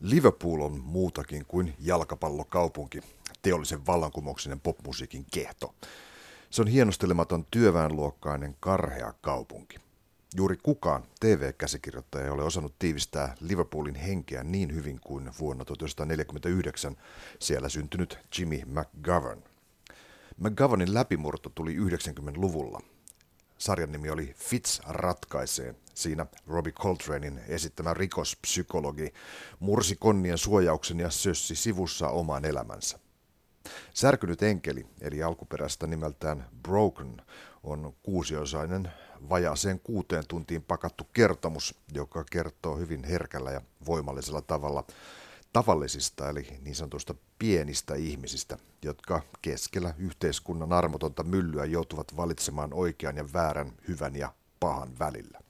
Liverpool on muutakin kuin jalkapallokaupunki, teollisen vallankumouksen popmusiikin kehto. Se on hienostelematon työväenluokkainen karhea kaupunki. Juuri kukaan TV-käsikirjoittaja ei ole osannut tiivistää Liverpoolin henkeä niin hyvin kuin vuonna 1949 siellä syntynyt Jimmy McGovern. McGovernin läpimurto tuli 90-luvulla. Sarjan nimi oli Fitz ratkaisee. Siinä Robbie Coltranein esittämä rikospsykologi mursi konnien suojauksen ja sössi sivussa oman elämänsä. Särkynyt enkeli, eli alkuperäistä nimeltään Broken, on kuusiosainen vajaaseen kuuteen tuntiin pakattu kertomus, joka kertoo hyvin herkällä ja voimallisella tavalla tavallisista eli niin sanotusta pienistä ihmisistä, jotka keskellä yhteiskunnan armotonta myllyä joutuvat valitsemaan oikean ja väärän, hyvän ja pahan välillä.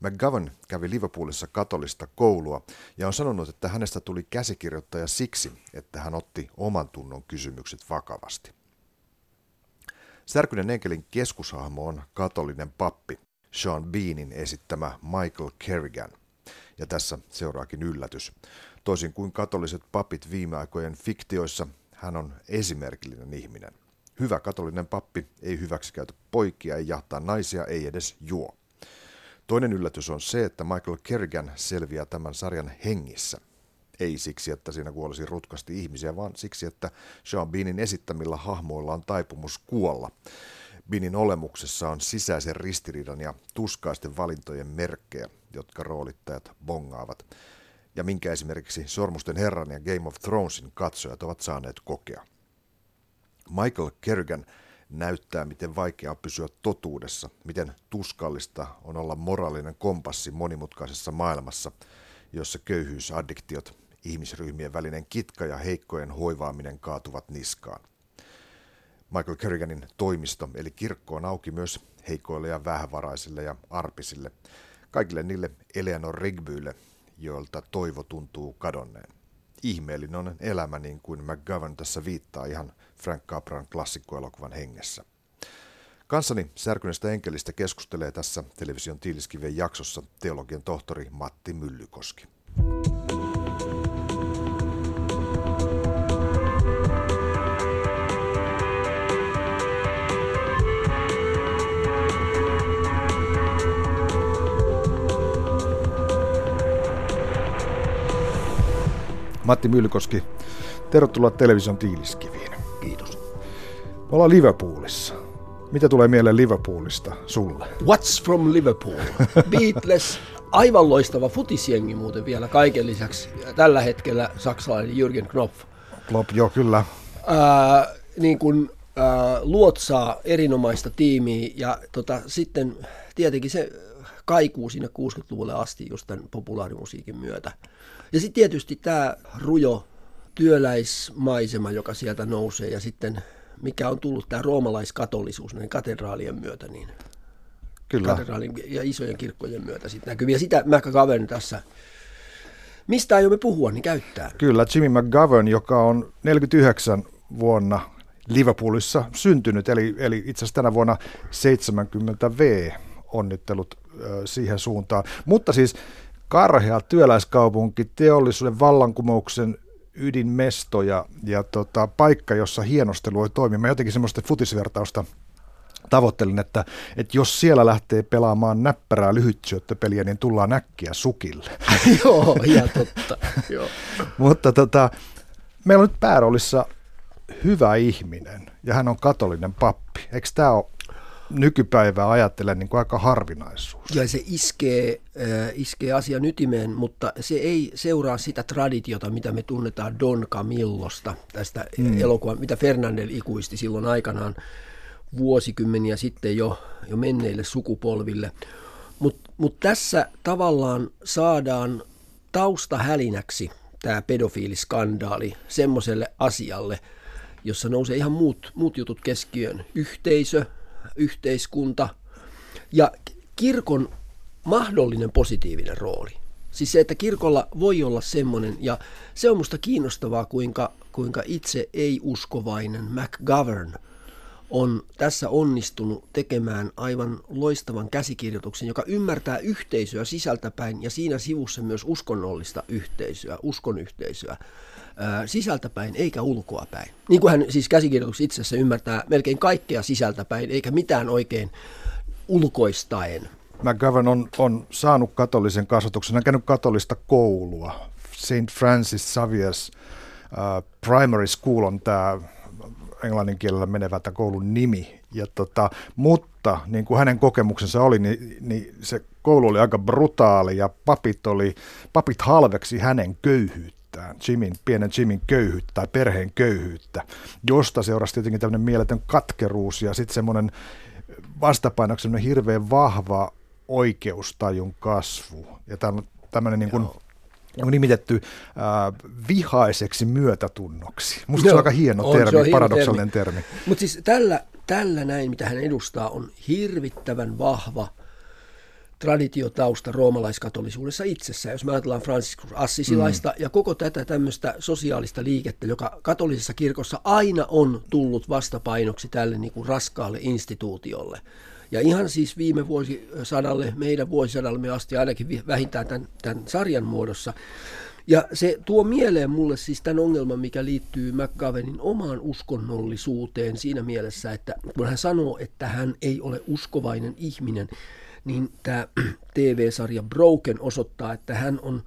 McGovern kävi Liverpoolissa katolista koulua ja on sanonut, että hänestä tuli käsikirjoittaja siksi, että hän otti oman tunnon kysymykset vakavasti. Särkynen enkelin keskushahmo on katolinen pappi, Sean Beanin esittämä Michael Kerrigan. Ja tässä seuraakin yllätys. Toisin kuin katoliset papit viime aikojen fiktioissa, hän on esimerkillinen ihminen. Hyvä katolinen pappi ei hyväksikäytä poikia, ei jahtaa naisia, ei edes juo. Toinen yllätys on se, että Michael Kerrigan selviää tämän sarjan hengissä. Ei siksi, että siinä kuolisi rutkasti ihmisiä, vaan siksi, että Sean Beanin esittämillä hahmoilla on taipumus kuolla. Beanin olemuksessa on sisäisen ristiriidan ja tuskaisten valintojen merkkejä, jotka roolittajat bongaavat. Ja minkä esimerkiksi Sormusten herran ja Game of Thronesin katsojat ovat saaneet kokea. Michael Kerrigan näyttää, miten vaikeaa pysyä totuudessa, miten tuskallista on olla moraalinen kompassi monimutkaisessa maailmassa, jossa köyhyysaddiktiot, ihmisryhmien välinen kitka ja heikkojen hoivaaminen kaatuvat niskaan. Michael Kerriganin toimisto eli kirkko on auki myös heikoille ja vähävaraisille ja arpisille, kaikille niille Eleanor Rigbyille, joilta toivo tuntuu kadonneen. Ihmeellinen elämä niin kuin McGovern tässä viittaa ihan Frank Capran klassikkoelokuvan hengessä. Kanssani särkyneestä enkelistä keskustelee tässä television tiiliskiven jaksossa teologian tohtori Matti Myllykoski. Matti Myllykoski, tervetuloa television tiiliskiviin. Kiitos. Me ollaan Liverpoolissa. Mitä tulee mieleen Liverpoolista sulle? What's from Liverpool? Beatles, aivan loistava futisjengi muuten vielä kaiken lisäksi. Tällä hetkellä saksalainen Jürgen Knopf. Klopp, joo kyllä. Ää, niin kuin, ää, luotsaa erinomaista tiimiä ja tota, sitten tietenkin se kaikuu sinne 60-luvulle asti just tämän populaarimusiikin myötä. Ja sitten tietysti tämä rujo työläismaisema, joka sieltä nousee ja sitten mikä on tullut tämä roomalaiskatolisuus näiden katedraalien myötä, niin Kyllä. katedraalin ja isojen kirkkojen myötä sitten näkyy. Ja sitä McGovern tässä, mistä aiomme puhua, niin käyttää. Kyllä, Jimmy McGovern, joka on 49 vuonna Liverpoolissa syntynyt, eli, eli itse asiassa tänä vuonna 70 V, onnittelut siihen suuntaan. Mutta siis karhea työläiskaupunki, teollisuuden vallankumouksen ydinmesto ja, ja tota, paikka, jossa hienostelu voi toimia. Mä jotenkin semmoista futisvertausta tavoittelin, että, että jos siellä lähtee pelaamaan näppärää lyhytsyöttöpeliä, niin tullaan äkkiä sukille. Joo, ihan totta. Joo. Mutta tota, meillä on nyt pääroolissa hyvä ihminen ja hän on katolinen pappi. Eikö tämä ole nykypäivää ajattelen niin kuin aika harvinaisuus? Ja se iskee, äh, iskee asian ytimeen, mutta se ei seuraa sitä traditiota, mitä me tunnetaan Don Camillosta, tästä mm. elokuvan, mitä Fernandel ikuisti silloin aikanaan vuosikymmeniä sitten jo, jo menneille sukupolville. Mutta mut tässä tavallaan saadaan taustahälinäksi tämä pedofiiliskandaali semmoiselle asialle, jossa nousee ihan muut, muut jutut keskiöön. Yhteisö, yhteiskunta ja kirkon mahdollinen positiivinen rooli. Siis se, että kirkolla voi olla semmoinen, ja se on musta kiinnostavaa, kuinka, kuinka itse ei-uskovainen McGovern on tässä onnistunut tekemään aivan loistavan käsikirjoituksen, joka ymmärtää yhteisöä sisältäpäin ja siinä sivussa myös uskonnollista yhteisöä, uskon yhteisöä sisältäpäin eikä ulkoapäin. Niin kuin hän siis käsikirjoituksessa itse asiassa ymmärtää melkein kaikkea sisältäpäin eikä mitään oikein ulkoistaen. McGovern on, on saanut katolisen kasvatuksen, hän käynyt katolista koulua. St. Francis Xavier's uh, Primary School on tämä englannin kielellä menevä tämän koulun nimi. Ja tota, mutta niin kuin hänen kokemuksensa oli, niin, niin se koulu oli aika brutaali ja papit, oli, papit halveksi hänen köyhyyttään, Jimin, pienen Jimin köyhyyttä tai perheen köyhyyttä, josta seurasi tietenkin tämmöinen mieletön katkeruus ja sitten semmoinen vastapainoksi hirveän vahva oikeustajun kasvu. Ja tämmöinen niin kuin, on nimitetty äh, vihaiseksi myötätunnoksi. Musta se on aika hieno on, termi, paradoksaalinen termi. termi. Mutta siis tällä, tällä näin, mitä hän edustaa, on hirvittävän vahva traditiotausta roomalaiskatolisuudessa itsessään. Jos me ajatellaan Franciscus Assisilaista mm. ja koko tätä tämmöistä sosiaalista liikettä, joka katolisessa kirkossa aina on tullut vastapainoksi tälle niin kuin raskaalle instituutiolle – ja ihan siis viime vuosisadalle, meidän vuosisadallemme asti ainakin vähintään tämän, tämän sarjan muodossa. Ja se tuo mieleen mulle siis tämän ongelman, mikä liittyy McGavenin omaan uskonnollisuuteen siinä mielessä, että kun hän sanoo, että hän ei ole uskovainen ihminen, niin tämä TV-sarja Broken osoittaa, että hän on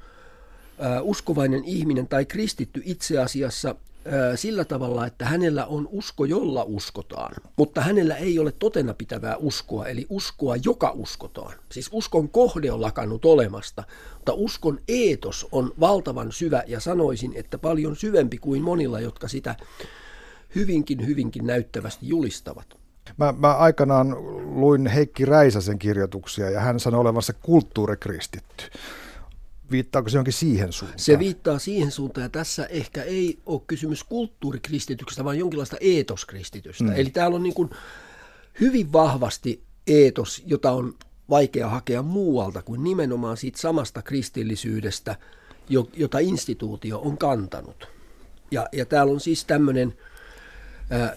uskovainen ihminen tai kristitty itse asiassa sillä tavalla, että hänellä on usko, jolla uskotaan, mutta hänellä ei ole totena pitävää uskoa, eli uskoa, joka uskotaan. Siis uskon kohde on lakannut olemasta, mutta uskon eetos on valtavan syvä ja sanoisin, että paljon syvempi kuin monilla, jotka sitä hyvinkin, hyvinkin näyttävästi julistavat. Mä, mä aikanaan luin Heikki Räisäsen kirjoituksia ja hän sanoi olevansa kulttuurikristitty viittaako se jonkin siihen suuntaan? Se viittaa siihen suuntaan, ja tässä ehkä ei ole kysymys kulttuurikristityksestä, vaan jonkinlaista eetoskristitystä. Mm. Eli täällä on niin kuin hyvin vahvasti eetos, jota on vaikea hakea muualta kuin nimenomaan siitä samasta kristillisyydestä, jota instituutio on kantanut. Ja, ja täällä on siis tämmöinen äh,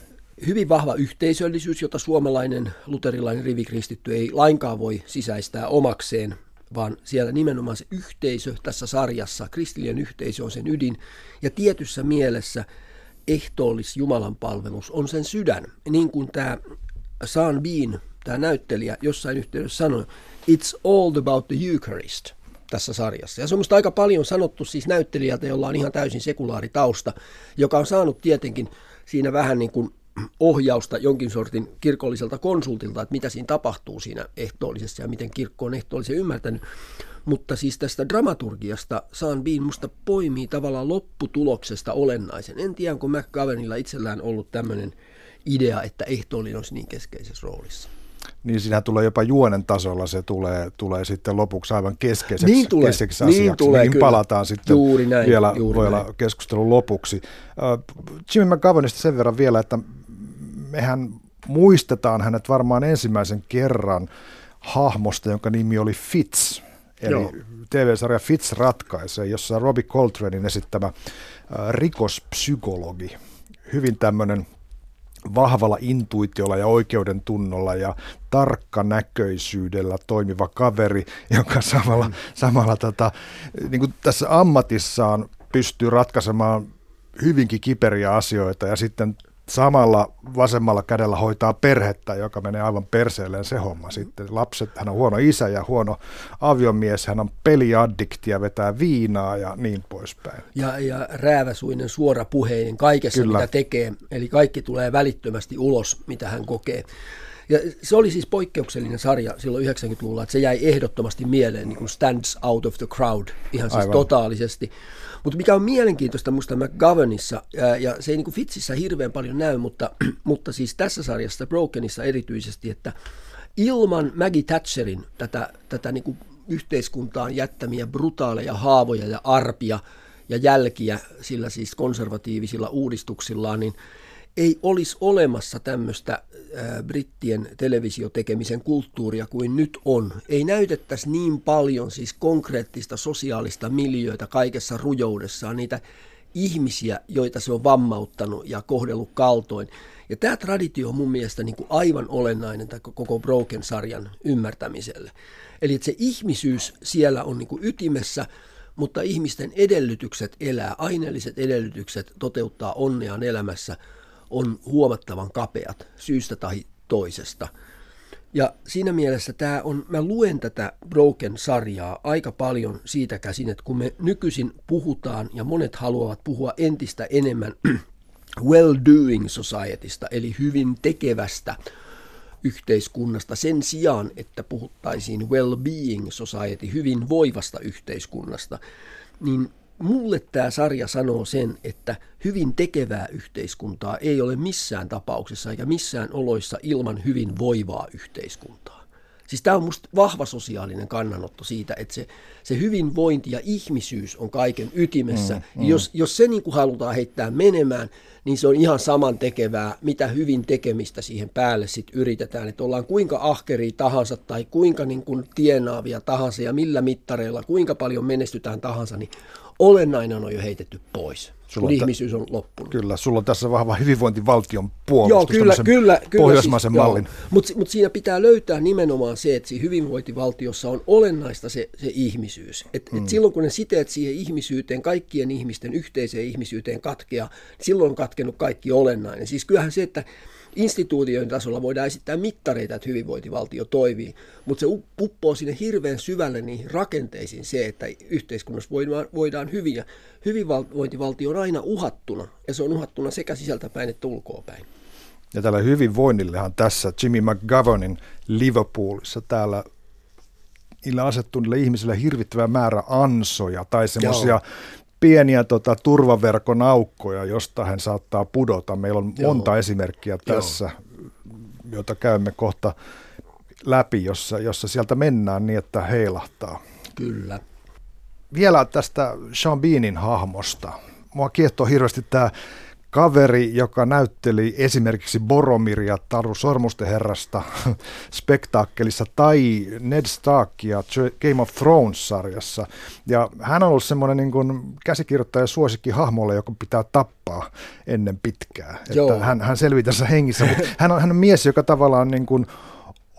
hyvin vahva yhteisöllisyys, jota suomalainen luterilainen rivikristitty ei lainkaan voi sisäistää omakseen – vaan siellä nimenomaan se yhteisö tässä sarjassa, kristillinen yhteisö on sen ydin, ja tietyssä mielessä ehtoollis Jumalan palvelus on sen sydän. Niin kuin tämä Sean Bean, tämä näyttelijä, jossain yhteydessä sanoi, it's all about the Eucharist tässä sarjassa. Ja se on minusta aika paljon sanottu siis näyttelijältä, jolla on ihan täysin sekulaari tausta, joka on saanut tietenkin siinä vähän niin kuin ohjausta jonkin sortin kirkolliselta konsultilta, että mitä siinä tapahtuu siinä ehtoollisessa ja miten kirkko on ehtoollisen ymmärtänyt. Mutta siis tästä dramaturgiasta Saan Bean musta poimii tavallaan lopputuloksesta olennaisen. En tiedä, onko McGovernilla itsellään ollut tämmöinen idea, että ehtoollinen olisi niin keskeisessä roolissa. Niin siinä tulee jopa juonen tasolla, se tulee, tulee sitten lopuksi aivan keskeiseksi, niin tulee, keskeiseksi niin asiaksi. Tulee, Niihin kyllä. palataan sitten juuri näin, vielä, juuri voi näin. olla keskustelun lopuksi. Jimmy McGovernista sen verran vielä, että mehän muistetaan hänet varmaan ensimmäisen kerran hahmosta, jonka nimi oli Fitz. Eli Joo. TV-sarja Fitz ratkaisee, jossa Robbie Coltranein esittämä äh, rikospsykologi. Hyvin tämmöinen vahvalla intuitiolla ja oikeuden tunnolla ja tarkkanäköisyydellä toimiva kaveri, joka samalla, mm. samalla tota, niin kuin tässä ammatissaan pystyy ratkaisemaan hyvinkin kiperiä asioita ja sitten samalla vasemmalla kädellä hoitaa perhettä, joka menee aivan perseelleen se homma sitten. Lapset, hän on huono isä ja huono aviomies, hän on peliaddikti ja vetää viinaa ja niin poispäin. Ja, ja rääväsuinen suora puheinen kaikessa, Kyllä. mitä tekee. Eli kaikki tulee välittömästi ulos, mitä hän kokee. Ja se oli siis poikkeuksellinen sarja silloin 90-luvulla, että se jäi ehdottomasti mieleen, niin kuin stands out of the crowd, ihan siis Aivan. totaalisesti. Mutta mikä on mielenkiintoista musta McGovernissa, ja, se ei niin kuin hirveän paljon näy, mutta, mutta siis tässä sarjassa, Brokenissa erityisesti, että ilman Maggie Thatcherin tätä, tätä niin kuin yhteiskuntaan jättämiä brutaaleja haavoja ja arpia ja jälkiä sillä siis konservatiivisilla uudistuksillaan, niin ei olisi olemassa tämmöistä brittien televisiotekemisen kulttuuria kuin nyt on. Ei näytettäisi niin paljon siis konkreettista sosiaalista miljöitä kaikessa rujoudessaan, niitä ihmisiä, joita se on vammauttanut ja kohdellut kaltoin. Ja tämä traditio on mun mielestä niin kuin aivan olennainen koko Broken-sarjan ymmärtämiselle. Eli että se ihmisyys siellä on niin kuin ytimessä, mutta ihmisten edellytykset elää, aineelliset edellytykset toteuttaa onneaan elämässä on huomattavan kapeat syystä tai toisesta. Ja siinä mielessä tämä on, mä luen tätä Broken-sarjaa aika paljon siitä käsin, että kun me nykyisin puhutaan ja monet haluavat puhua entistä enemmän well-doing societysta, eli hyvin tekevästä yhteiskunnasta sen sijaan, että puhuttaisiin well-being society, hyvin voivasta yhteiskunnasta, niin mulle tämä sarja sanoo sen, että hyvin tekevää yhteiskuntaa ei ole missään tapauksessa eikä missään oloissa ilman hyvin voivaa yhteiskuntaa. Siis tämä on minusta vahva sosiaalinen kannanotto siitä, että se, se hyvinvointi ja ihmisyys on kaiken ytimessä. Mm, mm. Jos, jos se niin kuin halutaan heittää menemään, niin se on ihan saman tekevää, mitä hyvin tekemistä siihen päälle sitten yritetään. Että ollaan kuinka ahkeria tahansa tai kuinka niin kuin tienaavia tahansa ja millä mittareilla, kuinka paljon menestytään tahansa, niin olennainen on jo heitetty pois, sulla kun ihmisyys on loppunut. Kyllä, sulla on tässä vahva hyvinvointivaltion puolustus, joo, kyllä, kyllä, kyllä, pohjoismaisen siis, mallin. Mutta mut siinä pitää löytää nimenomaan se, että siinä hyvinvointivaltiossa on olennaista se, se ihmisyys. Et, mm. et silloin kun ne siteet siihen ihmisyyteen, kaikkien ihmisten yhteiseen ihmisyyteen katkeaa, niin silloin on katkenut kaikki olennainen. Siis kyllähän se, että instituutioiden tasolla voidaan esittää mittareita, että hyvinvointivaltio toimii, mutta se uppoo sinne hirveän syvälle niihin rakenteisiin se, että yhteiskunnassa voidaan, voidaan hyvin ja hyvinvointivaltio on aina uhattuna ja se on uhattuna sekä sisältäpäin että ulkoapäin. Ja tällä hyvinvoinnillehan tässä Jimmy McGovernin Liverpoolissa täällä niillä asettuneille ihmisille hirvittävä määrä ansoja tai semmoisia pieniä tota, turvaverkon aukkoja, josta hän saattaa pudota. Meillä on Joo. monta esimerkkiä tässä, Joo. jota käymme kohta läpi, jossa, jossa sieltä mennään niin, että heilahtaa. Kyllä. Vielä tästä Sean Beanin hahmosta. Mua kiehtoo hirveästi tämä kaveri, joka näytteli esimerkiksi Boromiria Taru Sormusten spektaakkelissa tai Ned Starkia Game of Thrones-sarjassa. Ja hän on ollut semmoinen niin kuin käsikirjoittaja suosikki hahmolle, joka pitää tappaa ennen pitkää. Että hän, hän selvii tässä hengissä, mutta hän on, hän on mies, joka tavallaan niin kuin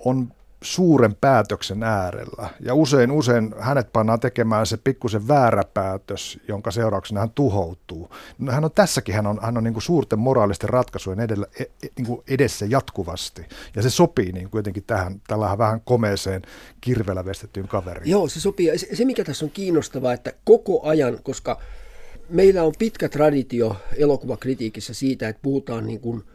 on suuren päätöksen äärellä. Ja usein, usein hänet pannaan tekemään se pikkusen väärä päätös, jonka seurauksena hän tuhoutuu. No, hän on tässäkin, hän on, hän on niin kuin suurten moraalisten ratkaisujen edellä, e, e, niin kuin edessä jatkuvasti. Ja se sopii niin kuin jotenkin tähän tällä vähän komeeseen kirvellä vestettyyn kaveriin. Joo, se sopii. Se, se mikä tässä on kiinnostavaa, että koko ajan, koska meillä on pitkä traditio elokuvakritiikissä siitä, että puhutaan niin kuin –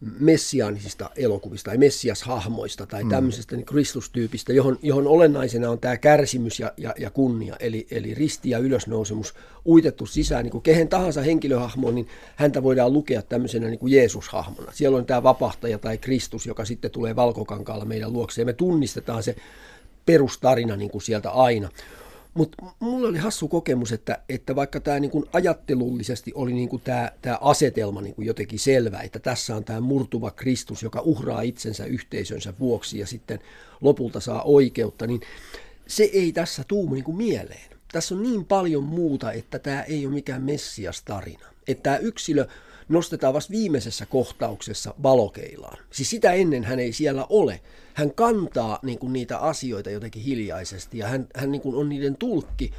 messiaanisista elokuvista tai messiashahmoista tai mm. tämmöisestä niin kristustyypistä, johon, johon olennaisena on tämä kärsimys ja, ja, ja kunnia, eli, eli risti ja ylösnousemus uitettu sisään niin kuin kehen tahansa henkilöhahmoon, niin häntä voidaan lukea tämmöisenä niin kuin Jeesus-hahmona. Siellä on tämä vapahtaja tai Kristus, joka sitten tulee valkokankaalla meidän luokseen. Me tunnistetaan se perustarina niin kuin sieltä aina. Mutta mulla oli hassu kokemus, että, että vaikka tämä niin ajattelullisesti oli niin kuin tämä, asetelma niin kuin jotenkin selvä, että tässä on tämä murtuva Kristus, joka uhraa itsensä yhteisönsä vuoksi ja sitten lopulta saa oikeutta, niin se ei tässä tuumu niin kuin mieleen. Tässä on niin paljon muuta, että tämä ei ole mikään messias-tarina. Että tämä yksilö nostetaan vasta viimeisessä kohtauksessa valokeilaan. Siis sitä ennen hän ei siellä ole. Hän kantaa niin kuin, niitä asioita jotenkin hiljaisesti ja hän, hän niin kuin, on niiden tulkki,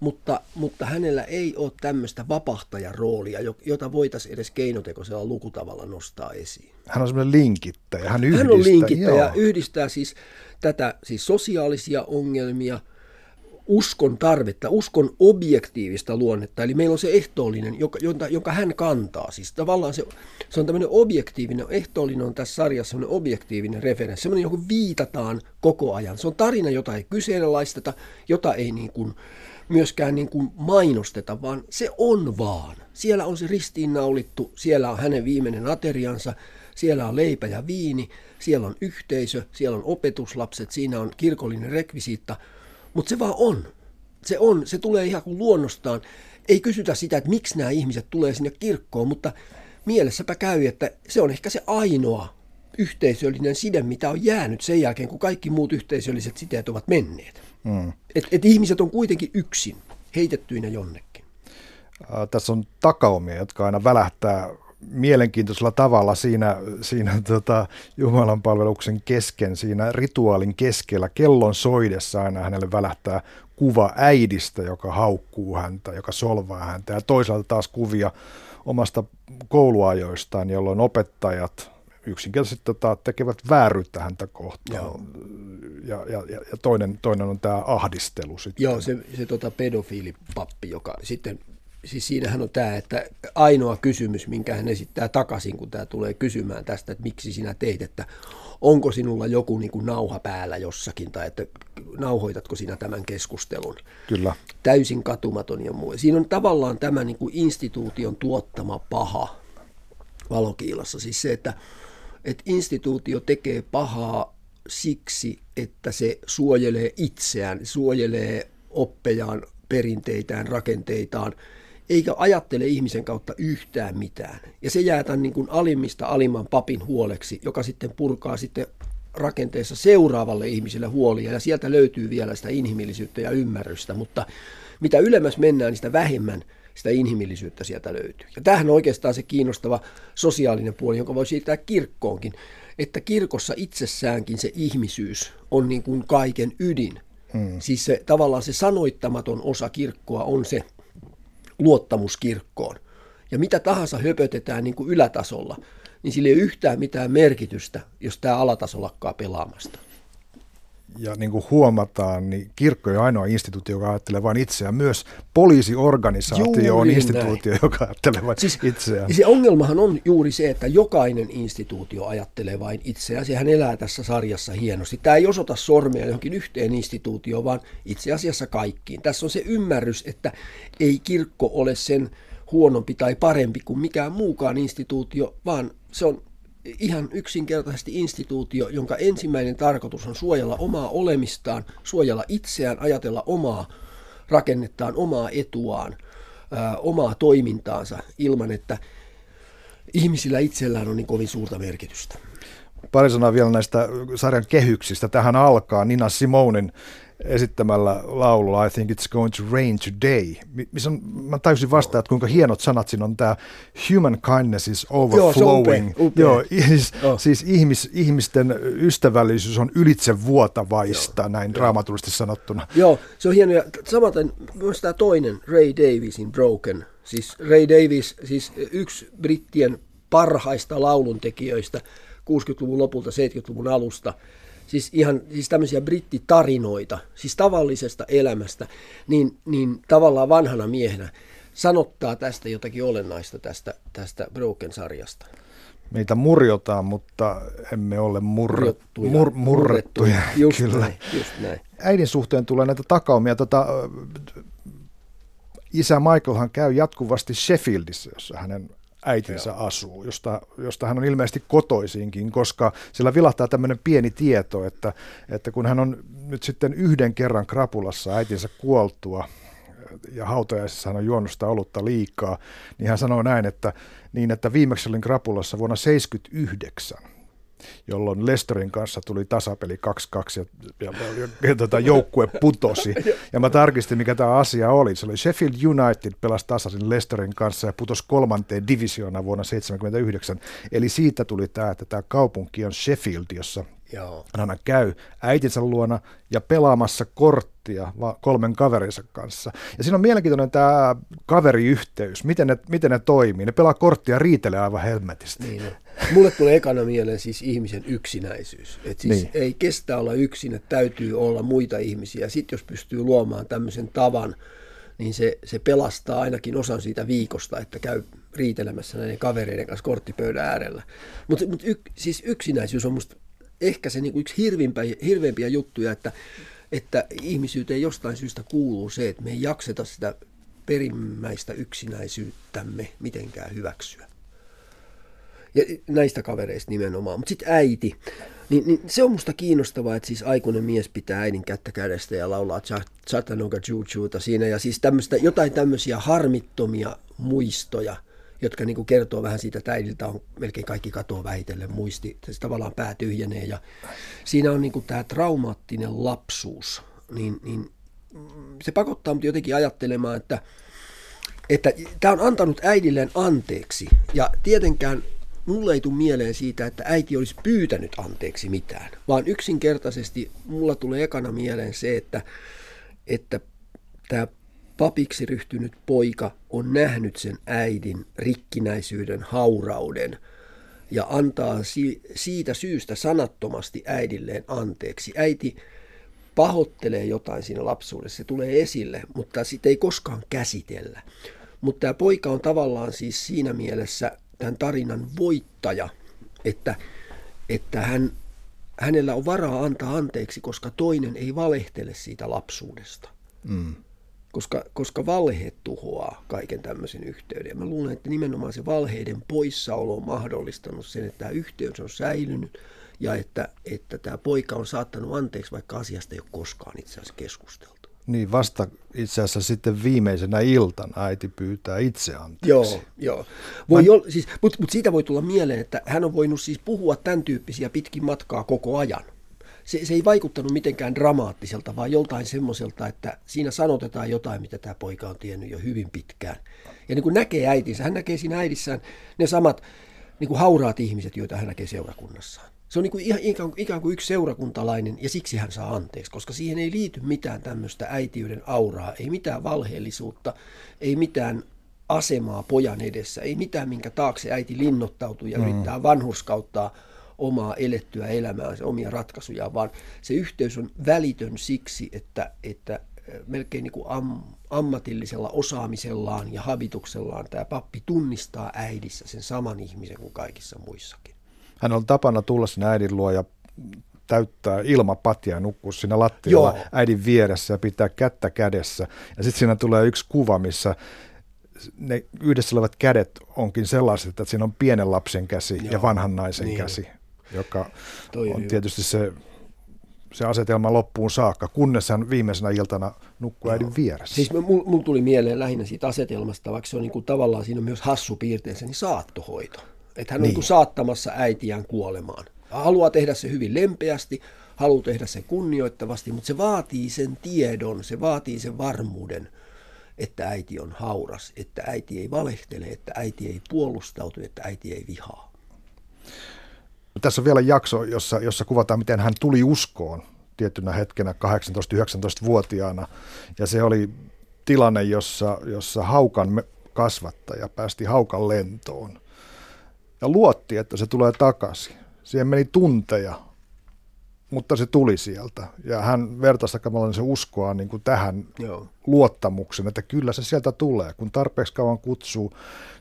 mutta, mutta hänellä ei ole tämmöistä vapahtajan roolia, jota voitaisiin edes keinotekoisella lukutavalla nostaa esiin. Hän on semmoinen linkittäjä, hän yhdistää. Hän on linkittäjä, yhdistää siis tätä siis sosiaalisia ongelmia – uskon tarvetta, uskon objektiivista luonnetta. Eli meillä on se ehtoollinen, joka, jonka, jonka hän kantaa. Siis tavallaan se, se on tämmöinen objektiivinen, ehtoollinen on tässä sarjassa semmoinen objektiivinen referenssi, semmoinen, johon viitataan koko ajan. Se on tarina, jota ei kyseenalaisteta, jota ei niin kuin, myöskään niin kuin mainosteta, vaan se on vaan. Siellä on se ristiinnaulittu, siellä on hänen viimeinen ateriansa, siellä on leipä ja viini, siellä on yhteisö, siellä on opetuslapset, siinä on kirkollinen rekvisiitta – mutta se vaan on. Se on, se tulee ihan kuin luonnostaan. Ei kysytä sitä, että miksi nämä ihmiset tulee sinne kirkkoon, mutta mielessäpä käy, että se on ehkä se ainoa yhteisöllinen side, mitä on jäänyt sen jälkeen, kun kaikki muut yhteisölliset siteet ovat menneet. Mm. Et, et ihmiset on kuitenkin yksin, heitettyinä jonnekin. Tässä on takaumia, jotka aina välähtää mielenkiintoisella tavalla siinä, siinä tota, Jumalan palveluksen kesken, siinä rituaalin keskellä, kellon soidessa aina hänelle välähtää kuva äidistä, joka haukkuu häntä, joka solvaa häntä, ja toisaalta taas kuvia omasta kouluajoistaan, jolloin opettajat yksinkertaisesti tota, tekevät vääryyttä häntä kohtaan. Ja, ja, ja, ja toinen, toinen on tämä ahdistelu sitten. Joo, se, se tota pedofiilipappi, joka sitten siis siinähän on tämä, että ainoa kysymys, minkä hän esittää takaisin, kun tämä tulee kysymään tästä, että miksi sinä teit, että onko sinulla joku niin kuin nauha päällä jossakin, tai että nauhoitatko sinä tämän keskustelun. Kyllä. Täysin katumaton ja muu. Siinä on tavallaan tämä niin kuin instituution tuottama paha valokiilassa. Siis se, että, että instituutio tekee pahaa siksi, että se suojelee itseään, suojelee oppejaan, perinteitään, rakenteitaan – eikä ajattele ihmisen kautta yhtään mitään. Ja se jää tämän niin kuin alimmista alimman papin huoleksi, joka sitten purkaa sitten rakenteessa seuraavalle ihmiselle huolia, ja sieltä löytyy vielä sitä inhimillisyyttä ja ymmärrystä, mutta mitä ylemmäs mennään, niin sitä vähemmän sitä inhimillisyyttä sieltä löytyy. Ja tämähän on oikeastaan se kiinnostava sosiaalinen puoli, jonka voi siirtää kirkkoonkin, että kirkossa itsessäänkin se ihmisyys on niin kuin kaiken ydin. Hmm. Siis se, tavallaan se sanoittamaton osa kirkkoa on se, luottamus kirkkoon. Ja mitä tahansa höpötetään niin kuin ylätasolla, niin sillä ei ole yhtään mitään merkitystä, jos tämä alataso lakkaa pelaamasta ja niin kuin huomataan, niin kirkko on ainoa instituutio, joka ajattelee vain itseään. Myös poliisiorganisaatio juuri on instituutio, näin. joka ajattelee vain siis, itseään. Se ongelmahan on juuri se, että jokainen instituutio ajattelee vain itseään. Sehän elää tässä sarjassa hienosti. Tämä ei osoita sormea johonkin yhteen instituutioon, vaan itse asiassa kaikkiin. Tässä on se ymmärrys, että ei kirkko ole sen huonompi tai parempi kuin mikään muukaan instituutio, vaan se on ihan yksinkertaisesti instituutio, jonka ensimmäinen tarkoitus on suojella omaa olemistaan, suojella itseään, ajatella omaa rakennettaan, omaa etuaan, ää, omaa toimintaansa ilman, että ihmisillä itsellään on niin kovin suurta merkitystä. Pari sanaa vielä näistä sarjan kehyksistä. Tähän alkaa Nina Simonin esittämällä laululla I think it's going to rain today. Missä on, mä tajusin vasta, että kuinka hienot sanat siinä on tämä human kindness is overflowing. Joo, upea, upea. Joo, siis, oh. siis ihmis, ihmisten ystävällisyys on ylitse vuotavaista, Joo. näin Joo. draamatullisesti sanottuna. Joo, se on hieno. Ja samaten myös tämä toinen, Ray Davisin Broken. Siis Ray Davis, siis yksi brittien parhaista lauluntekijöistä 60-luvun lopulta, 70-luvun alusta – siis ihan siis tämmöisiä brittitarinoita, siis tavallisesta elämästä, niin, niin tavallaan vanhana miehenä sanottaa tästä jotakin olennaista tästä, tästä Broken-sarjasta. Meitä murjotaan, mutta emme ole murrettuja. Mur, murrettuja. Just, Kyllä. Näin, just näin. Äidin suhteen tulee näitä takaumia. Tota, isä Michaelhan käy jatkuvasti Sheffieldissä, jossa hänen äitinsä Joo. asuu, josta, josta hän on ilmeisesti kotoisinkin, koska sillä vilahtaa tämmöinen pieni tieto, että, että kun hän on nyt sitten yhden kerran krapulassa äitinsä kuoltua, ja hautajaisissa hän on juonut sitä olutta liikaa, niin hän sanoo näin, että, niin että viimeksi olin krapulassa vuonna 1979 jolloin Lesterin kanssa tuli tasapeli 2-2 ja, ja, ja, ja tota, joukkue putosi. Ja mä tarkistin, mikä tämä asia oli. Se oli Sheffield United pelasi tasaisin Lesterin kanssa ja putosi kolmanteen divisioona vuonna 1979. Eli siitä tuli tämä, että tämä kaupunki on Sheffield, jossa Joo. Hän käy äitinsä luona ja pelaamassa korttia kolmen kaverinsa kanssa. Ja siinä on mielenkiintoinen tämä kaveriyhteys, miten ne, miten ne toimii. Ne pelaa korttia ja riitelee aivan helmetisti. Niin Mulle tulee ekana mieleen siis ihmisen yksinäisyys. Et siis niin. ei kestä olla yksin, että täytyy olla muita ihmisiä. Sitten jos pystyy luomaan tämmöisen tavan, niin se, se pelastaa ainakin osan siitä viikosta, että käy riitelemässä näiden kavereiden kanssa korttipöydän äärellä. Mutta mut yk, siis yksinäisyys on musta ehkä se niinku yksi hirveimpiä, hirveimpiä juttuja, että, että ihmisyyteen jostain syystä kuuluu se, että me ei jakseta sitä perimmäistä yksinäisyyttämme mitenkään hyväksyä. Ja näistä kavereista nimenomaan. Mutta sitten äiti, niin, niin, se on musta kiinnostavaa, että siis aikuinen mies pitää äidin kättä kädestä ja laulaa Chattanooga Jujuta siinä. Ja siis tämmöstä, jotain tämmöisiä harmittomia muistoja, jotka niin kertoo vähän siitä, että äidiltä on melkein kaikki katoa vähitellen muisti. Se tavallaan pää tyhjenee ja siinä on niin tämä traumaattinen lapsuus. Niin, niin se pakottaa mut jotenkin ajattelemaan, että että tämä on antanut äidilleen anteeksi. Ja tietenkään mulle ei tule mieleen siitä, että äiti olisi pyytänyt anteeksi mitään, vaan yksinkertaisesti mulla tulee ekana mieleen se, että, että tämä papiksi ryhtynyt poika on nähnyt sen äidin rikkinäisyyden, haurauden ja antaa siitä syystä sanattomasti äidilleen anteeksi. Äiti pahoittelee jotain siinä lapsuudessa, se tulee esille, mutta sitä ei koskaan käsitellä. Mutta tämä poika on tavallaan siis siinä mielessä tämän tarinan voittaja, että, että hän, hänellä on varaa antaa anteeksi, koska toinen ei valehtele siitä lapsuudesta. Mm. Koska, koska valheet tuhoaa kaiken tämmöisen yhteyden. mä luulen, että nimenomaan se valheiden poissaolo on mahdollistanut sen, että tämä yhteys on säilynyt ja että, että tämä poika on saattanut anteeksi, vaikka asiasta ei ole koskaan itse asiassa keskusteltu. Niin vasta itse asiassa sitten viimeisenä iltana äiti pyytää itse anteeksi. Joo, joo. Voi Mä... siis, Mutta mut siitä voi tulla mieleen, että hän on voinut siis puhua tämän tyyppisiä pitkin matkaa koko ajan. Se, se ei vaikuttanut mitenkään dramaattiselta, vaan joltain semmoiselta, että siinä sanotetaan jotain, mitä tämä poika on tiennyt jo hyvin pitkään. Ja niin kuin näkee äitinsä, hän näkee siinä äidissään ne samat niin kuin hauraat ihmiset, joita hän näkee seurakunnassaan. Se on niin kuin ihan, ikään, ikään kuin yksi seurakuntalainen ja siksi hän saa anteeksi, koska siihen ei liity mitään tämmöistä äitiyden auraa, ei mitään valheellisuutta, ei mitään asemaa pojan edessä, ei mitään, minkä taakse äiti linnoittautuu ja mm. yrittää vanhurskauttaa omaa elettyä elämäänsä, omia ratkaisuja, vaan se yhteys on välitön siksi, että, että melkein niin kuin am, ammatillisella osaamisellaan ja habituksellaan tämä pappi tunnistaa äidissä sen saman ihmisen kuin kaikissa muissakin. Hän on tapana tulla sinne äidin luo ja täyttää ilmapatja ja nukkua siinä lattialla Joo. äidin vieressä ja pitää kättä kädessä. Ja sitten siinä tulee yksi kuva, missä ne yhdessä olevat kädet onkin sellaiset, että siinä on pienen lapsen käsi Joo. ja vanhan naisen niin. käsi, joka Toi on tietysti se, se asetelma loppuun saakka, kunnes hän viimeisenä iltana nukkuu äidin vieressä. Siis mulla mul tuli mieleen lähinnä siitä asetelmasta, vaikka se on niin kuin tavallaan siinä on myös hassu piirteensä, niin saattohoito. Että hän on niin. niin saattamassa äitiään kuolemaan. Haluaa tehdä se hyvin lempeästi, haluaa tehdä sen kunnioittavasti, mutta se vaatii sen tiedon, se vaatii sen varmuuden, että äiti on hauras, että äiti ei valehtele, että äiti ei puolustautu, että äiti ei vihaa. Tässä on vielä jakso, jossa, jossa kuvataan, miten hän tuli uskoon tiettynä hetkenä 18-19-vuotiaana. Ja se oli tilanne, jossa, jossa haukan kasvattaja päästi haukan lentoon ja luotti, että se tulee takaisin. Siihen meni tunteja, mutta se tuli sieltä. Ja hän vertaisi se uskoa niin kuin tähän Joo. luottamuksen, että kyllä se sieltä tulee. Kun tarpeeksi kauan kutsuu,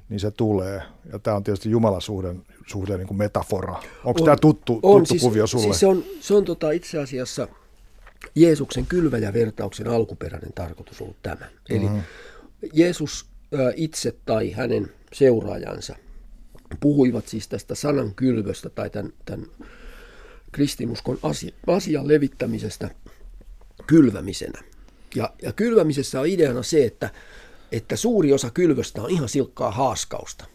niin se tulee. Ja tämä on tietysti Jumalan suhden, suhde niin kuin metafora. Onko on, tämä tuttu, on, tuttu siis, kuvio sulle? Siis se on, se on tota itse asiassa Jeesuksen kylväjävertauksen alkuperäinen tarkoitus ollut tämä. Eli mm-hmm. Jeesus itse tai hänen seuraajansa – puhuivat siis tästä sanan kylvöstä tai tämän, tämän kristinuskon asia, asian levittämisestä kylvämisenä. Ja, ja kylvämisessä on ideana se, että, että suuri osa kylvöstä on ihan silkkaa haaskausta.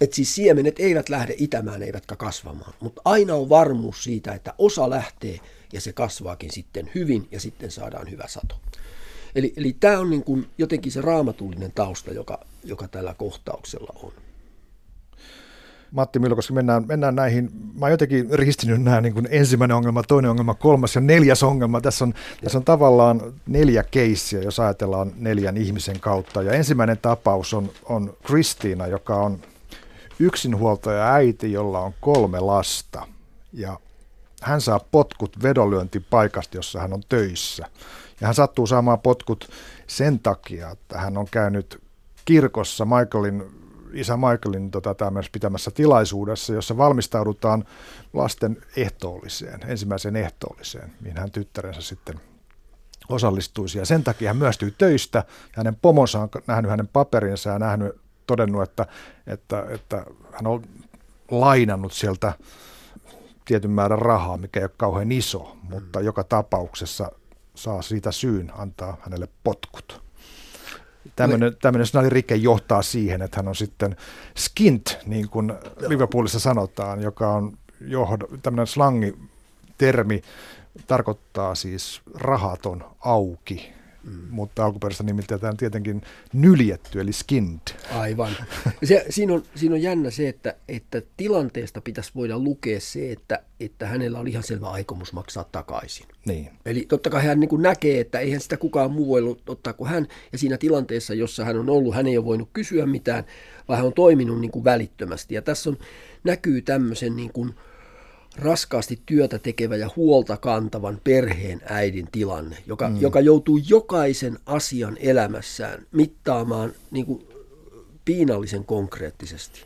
Että siis siemenet eivät lähde itämään eivätkä kasvamaan, mutta aina on varmuus siitä, että osa lähtee ja se kasvaakin sitten hyvin ja sitten saadaan hyvä sato. Eli, eli tämä on niin kuin jotenkin se raamatullinen tausta, joka, joka tällä kohtauksella on. Matti Myllykoski, mennään, mennään näihin. Mä oon jotenkin ristinyt nämä niin kuin ensimmäinen ongelma, toinen ongelma, kolmas ja neljäs ongelma. Tässä on, tässä on tavallaan neljä keissiä, jos ajatellaan neljän ihmisen kautta. Ja ensimmäinen tapaus on, on Kristiina, joka on yksinhuoltaja äiti, jolla on kolme lasta. Ja hän saa potkut vedonlyöntipaikasta, jossa hän on töissä. Ja hän sattuu saamaan potkut sen takia, että hän on käynyt kirkossa Michaelin isä Michaelin tota, tämmöisessä pitämässä tilaisuudessa, jossa valmistaudutaan lasten ehtoolliseen, ensimmäiseen ehtoolliseen, mihin hän tyttärensä sitten osallistuisi. Ja sen takia hän myöstyy töistä. Ja hänen pomonsa on nähnyt hänen paperinsa ja nähnyt, todennut, että, että, että hän on lainannut sieltä tietyn määrän rahaa, mikä ei ole kauhean iso, mutta joka tapauksessa saa siitä syyn antaa hänelle potkut. Tämmöinen, tämmöinen rike johtaa siihen, että hän on sitten skint, niin kuin Liverpoolissa sanotaan, joka on johdo, tämmöinen slangi termi, tarkoittaa siis rahaton auki. Mm. mutta alkuperäistä nimitetään tietenkin nyljetty, eli skinned. Aivan. Se, siinä, on, siinä on jännä se, että, että tilanteesta pitäisi voida lukea se, että, että hänellä on ihan selvä aikomus maksaa takaisin. Niin. Eli totta kai hän niin kuin näkee, että eihän sitä kukaan muu voi ottaa kuin hän, ja siinä tilanteessa, jossa hän on ollut, hän ei ole voinut kysyä mitään, vaan hän on toiminut niin kuin välittömästi. Ja tässä on, näkyy tämmöisen niin kuin, raskaasti työtä tekevä ja huolta kantavan perheen äidin tilanne, joka, mm. joka joutuu jokaisen asian elämässään mittaamaan niin kuin piinallisen konkreettisesti.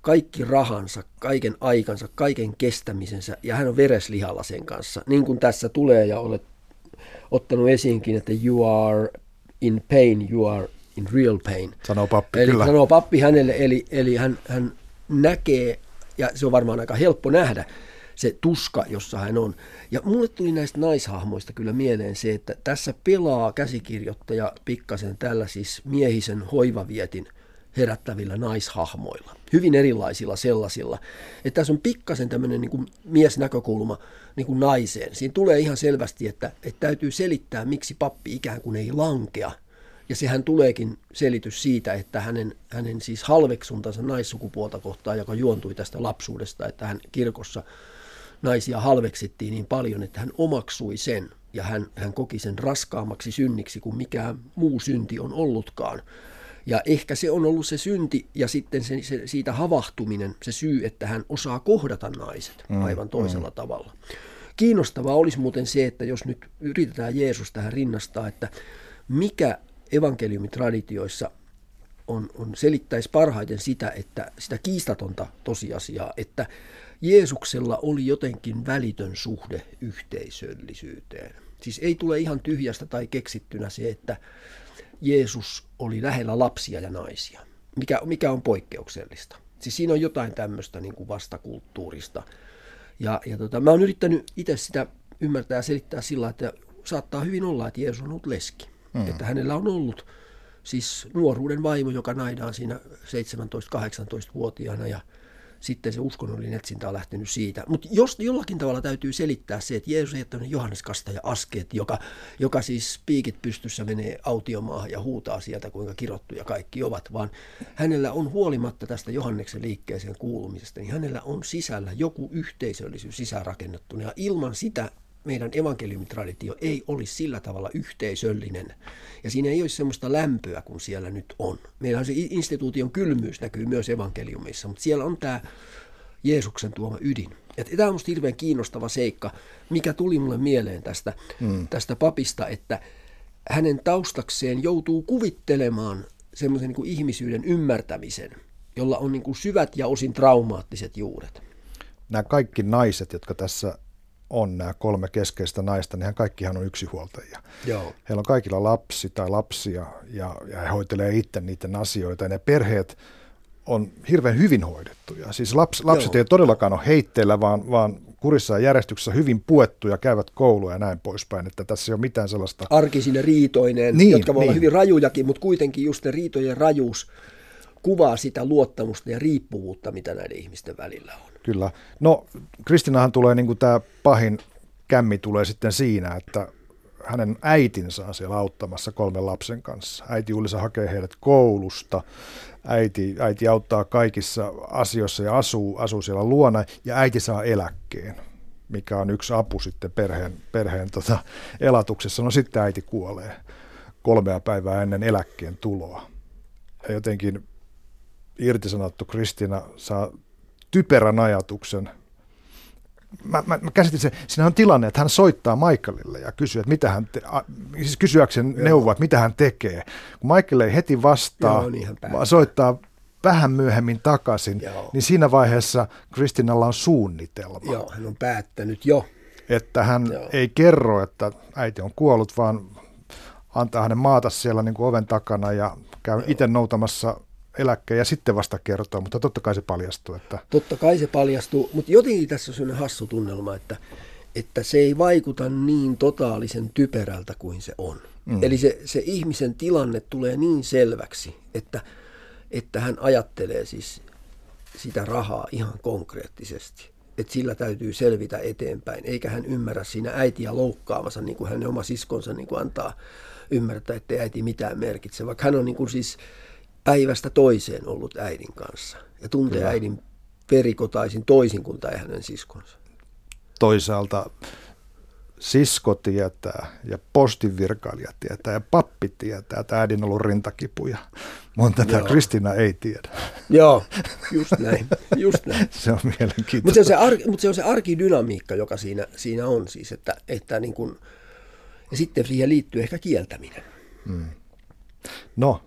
Kaikki rahansa, kaiken aikansa, kaiken kestämisensä ja hän on vereslihalla sen kanssa. Niin kuin tässä tulee ja olet ottanut esiinkin, että you are in pain, you are in real pain. Sanoo pappi, eli, kyllä. Sanoo pappi hänelle, eli, eli hän, hän näkee, ja se on varmaan aika helppo nähdä, se tuska, jossa hän on. Ja mulle tuli näistä naishahmoista kyllä mieleen se, että tässä pelaa käsikirjoittaja pikkasen tällä siis miehisen hoivavietin herättävillä naishahmoilla. Hyvin erilaisilla sellaisilla. Että tässä on pikkasen tämmöinen niin kuin miesnäkökulma niin kuin naiseen. Siinä tulee ihan selvästi, että, että täytyy selittää, miksi pappi ikään kuin ei lankea ja sehän tuleekin selitys siitä, että hänen, hänen siis halveksuntansa naissukupuolta kohtaan, joka juontui tästä lapsuudesta, että hän kirkossa naisia halveksittiin niin paljon, että hän omaksui sen ja hän, hän koki sen raskaammaksi synniksi kuin mikään muu synti on ollutkaan. Ja ehkä se on ollut se synti ja sitten se, se, siitä havahtuminen, se syy, että hän osaa kohdata naiset mm, aivan toisella mm. tavalla. Kiinnostavaa olisi muuten se, että jos nyt yritetään Jeesus tähän rinnastaa, että mikä evankeliumitraditioissa on, on selittäisi parhaiten sitä, että sitä kiistatonta tosiasiaa, että Jeesuksella oli jotenkin välitön suhde yhteisöllisyyteen. Siis ei tule ihan tyhjästä tai keksittynä se, että Jeesus oli lähellä lapsia ja naisia, mikä, mikä on poikkeuksellista. Siis siinä on jotain tämmöistä niin kuin vastakulttuurista. Ja, ja tota, mä oon yrittänyt itse sitä ymmärtää ja selittää sillä, että saattaa hyvin olla, että Jeesus on ollut leski. Mm. Että hänellä on ollut siis nuoruuden vaimo, joka naidaan siinä 17-18-vuotiaana ja sitten se uskonnollinen etsintä on lähtenyt siitä. Mutta jos jollakin tavalla täytyy selittää se, että Jeesus ei ole Johannes Kastaja askeet, joka, joka siis piikit pystyssä menee autiomaahan ja huutaa sieltä, kuinka kirottuja kaikki ovat, vaan hänellä on huolimatta tästä Johanneksen liikkeeseen kuulumisesta, niin hänellä on sisällä joku yhteisöllisyys sisäänrakennettuna. Ja ilman sitä meidän evankeliumitraditio ei olisi sillä tavalla yhteisöllinen. Ja siinä ei olisi semmoista lämpöä kuin siellä nyt on. Meillä se instituution kylmyys näkyy myös evankeliumissa, mutta siellä on tämä Jeesuksen tuoma ydin. Ja tämä on minusta hirveän kiinnostava seikka, mikä tuli mulle mieleen tästä, hmm. tästä papista, että hänen taustakseen joutuu kuvittelemaan semmoisen niin kuin ihmisyyden ymmärtämisen, jolla on niin kuin syvät ja osin traumaattiset juuret. Nämä kaikki naiset, jotka tässä on nämä kolme keskeistä naista, niin hän kaikkihan on yksinhuoltajia. Joo. Heillä on kaikilla lapsi tai lapsia ja, ja he hoitelee itse niiden asioita ja ne perheet on hirveän hyvin hoidettuja. Siis laps, lapset Joo. ei todellakaan ole heitteillä, vaan, vaan kurissa ja järjestyksessä hyvin puettuja, käyvät koulua ja näin poispäin, että tässä ei ole mitään sellaista... Arkisine riitoineen, niin, jotka voi niin. olla hyvin rajujakin, mutta kuitenkin just ne riitojen rajuus kuvaa sitä luottamusta ja riippuvuutta, mitä näiden ihmisten välillä on. Kyllä. No Kristinahan tulee, niin kuin tämä pahin kämmi tulee sitten siinä, että hänen äitinsä on siellä auttamassa kolmen lapsen kanssa. Äiti Ullisa hakee heidät koulusta, äiti, äiti auttaa kaikissa asioissa ja asuu, asuu siellä luona, ja äiti saa eläkkeen, mikä on yksi apu sitten perheen, perheen tota, elatuksessa. No sitten äiti kuolee kolmea päivää ennen eläkkeen tuloa. Ja jotenkin irtisanottu Kristina saa typerän ajatuksen. Mä, mä, mä käsitin se, siinä on tilanne, että hän soittaa Michaelille ja kysyy, että mitä hän, te, a, siis kysyäkseen neuvoa, että mitä hän tekee. Kun Michael ei heti vastaa, Joo, niin vaan soittaa vähän myöhemmin takaisin, Joo. niin siinä vaiheessa Kristinalla on suunnitelma. Joo, hän on päättänyt jo. Että hän Joo. ei kerro, että äiti on kuollut, vaan antaa hänen maata siellä niin kuin oven takana ja käy itse noutamassa eläkkeen ja sitten vasta kertoo, mutta totta kai se paljastuu. Että... Totta kai se paljastuu, mutta jotenkin tässä on sellainen hassu tunnelma, että, että se ei vaikuta niin totaalisen typerältä kuin se on. Mm. Eli se, se ihmisen tilanne tulee niin selväksi, että, että hän ajattelee siis sitä rahaa ihan konkreettisesti. Että sillä täytyy selvitä eteenpäin, eikä hän ymmärrä siinä äitiä loukkaamassa, niin kuin hänen oma siskonsa niin kuin antaa ymmärtää, että äiti mitään merkitse, vaikka hän on niin kuin siis päivästä toiseen ollut äidin kanssa ja tuntee Kyllä. äidin perikotaisin toisin kuin tämä hänen siskonsa. Toisaalta sisko tietää ja postinvirkailija tietää ja pappi tietää, että äidin on ollut rintakipuja, mutta tämä Kristina ei tiedä. Joo, just näin. Just näin. se on mielenkiintoista. Mutta se on se, arki, mutta se on se arkidynamiikka, joka siinä, siinä on siis, että, että niin kun, ja sitten siihen liittyy ehkä kieltäminen. Hmm. No,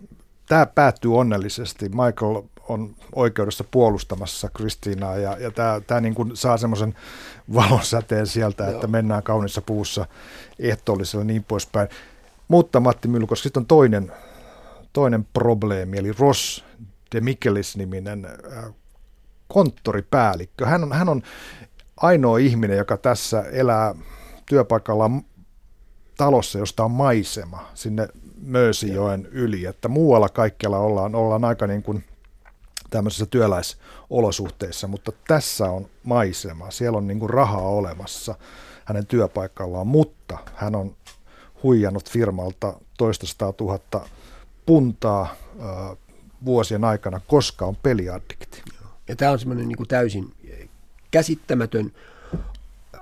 tämä päättyy onnellisesti. Michael on oikeudessa puolustamassa Kristiinaa ja, ja tämä, tämä niin kuin saa semmoisen valonsäteen sieltä, Joo. että mennään kaunissa puussa ehtoollisella niin poispäin. Mutta Matti Myllykoski, sitten on toinen, toinen probleemi, eli Ross de Michelis-niminen äh, konttoripäällikkö. Hän on, hän on ainoa ihminen, joka tässä elää työpaikalla talossa, josta on maisema sinne Möösijoen yli, että muualla kaikkialla ollaan, ollaan aika niin kuin tämmöisissä työläisolosuhteissa, mutta tässä on maisema, siellä on niin kuin rahaa olemassa hänen työpaikallaan, mutta hän on huijannut firmalta toista tuhatta puntaa ö, vuosien aikana, koska on peliaddikti. Ja tämä on semmoinen niin täysin käsittämätön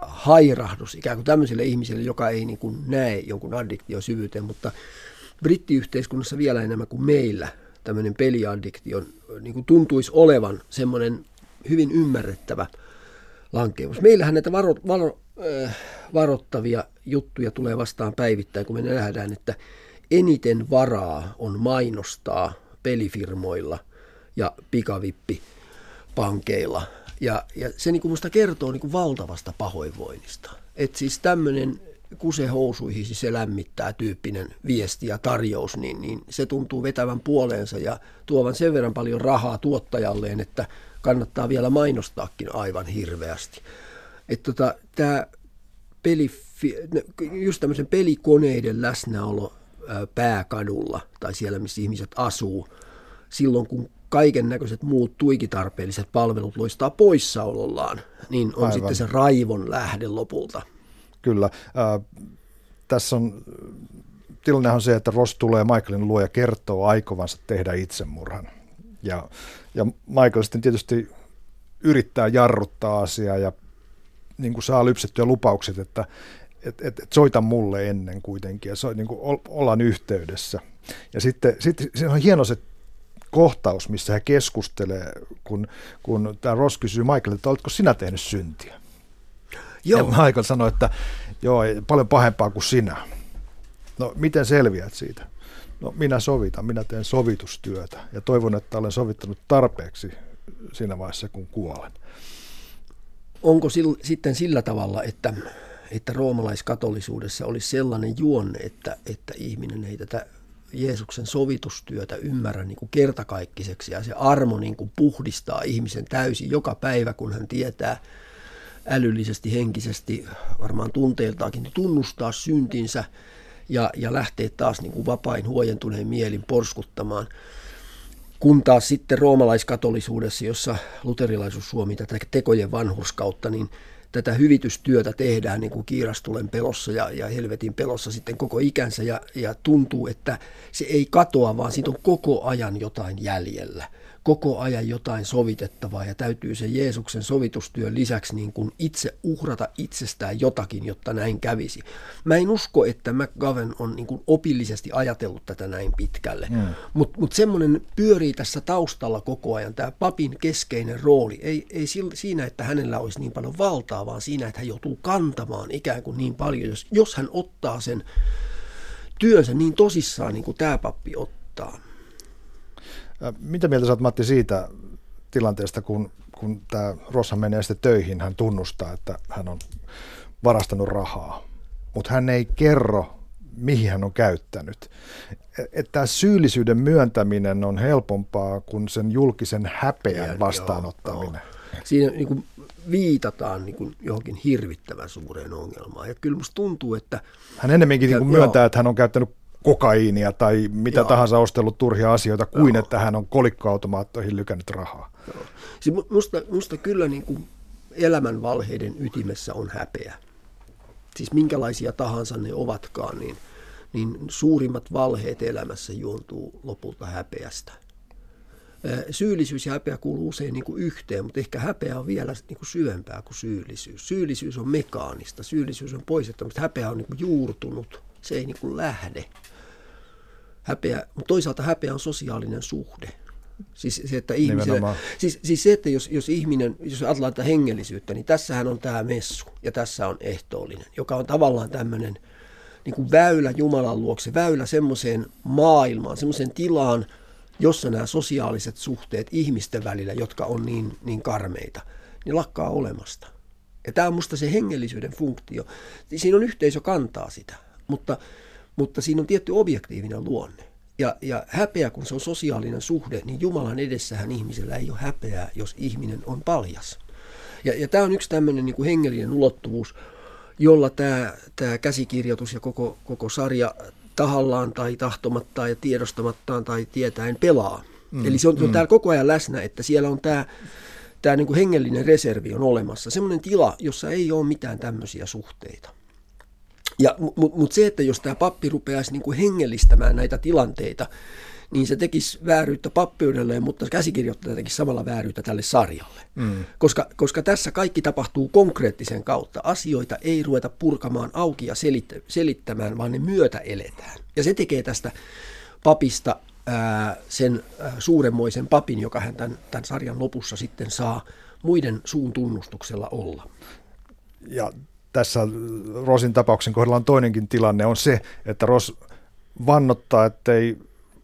hairahdus ikään kuin tämmöiselle ihmiselle, joka ei niin kuin näe jonkun addiktion syvyyteen, mutta brittiyhteiskunnassa vielä enemmän kuin meillä tämmöinen peliaddiktio niin kuin tuntuisi olevan semmoinen hyvin ymmärrettävä lankeus. Meillähän näitä varo, varo, äh, varoittavia juttuja tulee vastaan päivittäin, kun me nähdään, että eniten varaa on mainostaa pelifirmoilla ja pikavippipankeilla. Ja, ja se niin kuin musta kertoo niin kuin valtavasta pahoinvoinnista. Että siis tämmöinen kuse housuihin se lämmittää tyyppinen viesti ja tarjous, niin, niin se tuntuu vetävän puoleensa ja tuovan sen verran paljon rahaa tuottajalleen, että kannattaa vielä mainostaakin aivan hirveästi. Että tota, tämä peli, just tämmöisen pelikoneiden läsnäolo pääkadulla tai siellä, missä ihmiset asuu, silloin kun kaiken näköiset muut tuikitarpeelliset palvelut loistaa poissaolollaan, niin on Aivan. sitten se raivon lähde lopulta. Kyllä. Äh, tässä on, tilanne on se, että Ross tulee Michaelin luo ja kertoo aikovansa tehdä itsemurhan. Ja, ja Michael sitten tietysti yrittää jarruttaa asiaa ja niin kuin saa lypsettyä lupaukset, että et, et, et soita mulle ennen kuitenkin ja so, niin kuin ollaan yhteydessä. Ja sitten, sitten se on hieno se kohtaus, missä he keskustelee, kun, kun tämä Ross kysyy Michaelilta, että oletko sinä tehnyt syntiä? Joo. Ja Michael sanoi, että joo, paljon pahempaa kuin sinä. No, miten selviät siitä? No, minä sovitan, minä teen sovitustyötä ja toivon, että olen sovittanut tarpeeksi siinä vaiheessa, kun kuolen. Onko sil, sitten sillä tavalla, että, että roomalaiskatolisuudessa olisi sellainen juonne, että, että ihminen ei tätä Jeesuksen sovitustyötä ymmärrä niin kuin kertakaikkiseksi ja se armo niin kuin puhdistaa ihmisen täysin joka päivä, kun hän tietää – älyllisesti, henkisesti, varmaan tunteiltaakin, niin tunnustaa syntinsä ja, ja lähteä taas niin kuin vapain huojentuneen mielin porskuttamaan. Kun taas sitten roomalaiskatolisuudessa, jossa luterilaisuus suomi tätä tekojen vanhurskautta, niin tätä hyvitystyötä tehdään niin kuin kiirastulen pelossa ja, ja helvetin pelossa sitten koko ikänsä ja, ja tuntuu, että se ei katoa, vaan siitä on koko ajan jotain jäljellä koko ajan jotain sovitettavaa ja täytyy se Jeesuksen sovitustyön lisäksi niin kuin itse uhrata itsestään jotakin, jotta näin kävisi. Mä en usko, että McGovern on niin kuin opillisesti ajatellut tätä näin pitkälle, mm. mutta mut semmoinen pyörii tässä taustalla koko ajan, tämä papin keskeinen rooli, ei, ei siinä, että hänellä olisi niin paljon valtaa, vaan siinä, että hän joutuu kantamaan ikään kuin niin paljon, jos, jos hän ottaa sen työnsä niin tosissaan, niin kuin tämä pappi ottaa. Mitä mieltä saat Matti siitä tilanteesta, kun, kun tämä Rossa menee sitten töihin, hän tunnustaa, että hän on varastanut rahaa, mutta hän ei kerro, mihin hän on käyttänyt. Että tämä syyllisyyden myöntäminen on helpompaa kuin sen julkisen häpeän vastaanottaminen. Joo, joo. Siinä niin kuin viitataan niin kuin johonkin hirvittävän suureen ongelmaan. Ja kyllä musta tuntuu, että... Hän enemmänkin niin kuin myöntää, joo. että hän on käyttänyt kokaiinia tai mitä Joo. tahansa ostellut turhia asioita, kuin Joo. että hän on kolikkoautomaattoihin lykännyt rahaa. Joo. Siis musta, musta kyllä niin kuin elämänvalheiden ytimessä on häpeä. Siis minkälaisia tahansa ne ovatkaan, niin, niin suurimmat valheet elämässä juontuu lopulta häpeästä. Syyllisyys ja häpeä kuuluu usein niin kuin yhteen, mutta ehkä häpeä on vielä niin kuin syvempää kuin syyllisyys. Syyllisyys on mekaanista, syyllisyys on poistettu, häpeä on niin kuin juurtunut, se ei niin kuin lähde. Häpeä, mutta toisaalta häpeä on sosiaalinen suhde. Siis se, että ihmiselle, siis, siis se, että jos, jos ihminen, jos ajatellaan tätä hengellisyyttä, niin tässähän on tämä messu ja tässä on ehtoollinen, joka on tavallaan tämmöinen niin kuin väylä Jumalan luokse, väylä semmoiseen maailmaan, semmoiseen tilaan, jossa nämä sosiaaliset suhteet ihmisten välillä, jotka on niin, niin karmeita, niin lakkaa olemasta. Ja tämä on musta se hengellisyyden funktio. Siinä on yhteisö kantaa sitä, mutta, mutta siinä on tietty objektiivinen luonne. Ja, ja häpeä, kun se on sosiaalinen suhde, niin Jumalan edessähän ihmisellä ei ole häpeää, jos ihminen on paljas. Ja, ja tämä on yksi tämmöinen niin kuin hengellinen ulottuvuus, jolla tämä, tämä käsikirjoitus ja koko, koko sarja tahallaan tai tahtomattaan ja tiedostamattaan tai tietäen pelaa. Mm, Eli se on, se on mm. täällä koko ajan läsnä, että siellä on tämä, tämä niin kuin hengellinen reservi on olemassa. Semmoinen tila, jossa ei ole mitään tämmöisiä suhteita. Ja, Mutta mut se, että jos tämä pappi rupeaisi niin kuin hengellistämään näitä tilanteita, niin se tekisi vääryyttä pappeudelleen, mutta käsikirjoittaja tekisi samalla vääryyttä tälle sarjalle. Mm. Koska, koska tässä kaikki tapahtuu konkreettisen kautta. Asioita ei ruveta purkamaan auki ja selittämään, vaan ne myötä eletään. Ja se tekee tästä papista ää, sen ää, suuremmoisen papin, joka hän tämän, tämän sarjan lopussa sitten saa muiden suun tunnustuksella olla. Ja tässä Rosin tapauksen kohdalla on toinenkin tilanne, on se, että Ros vannottaa, ettei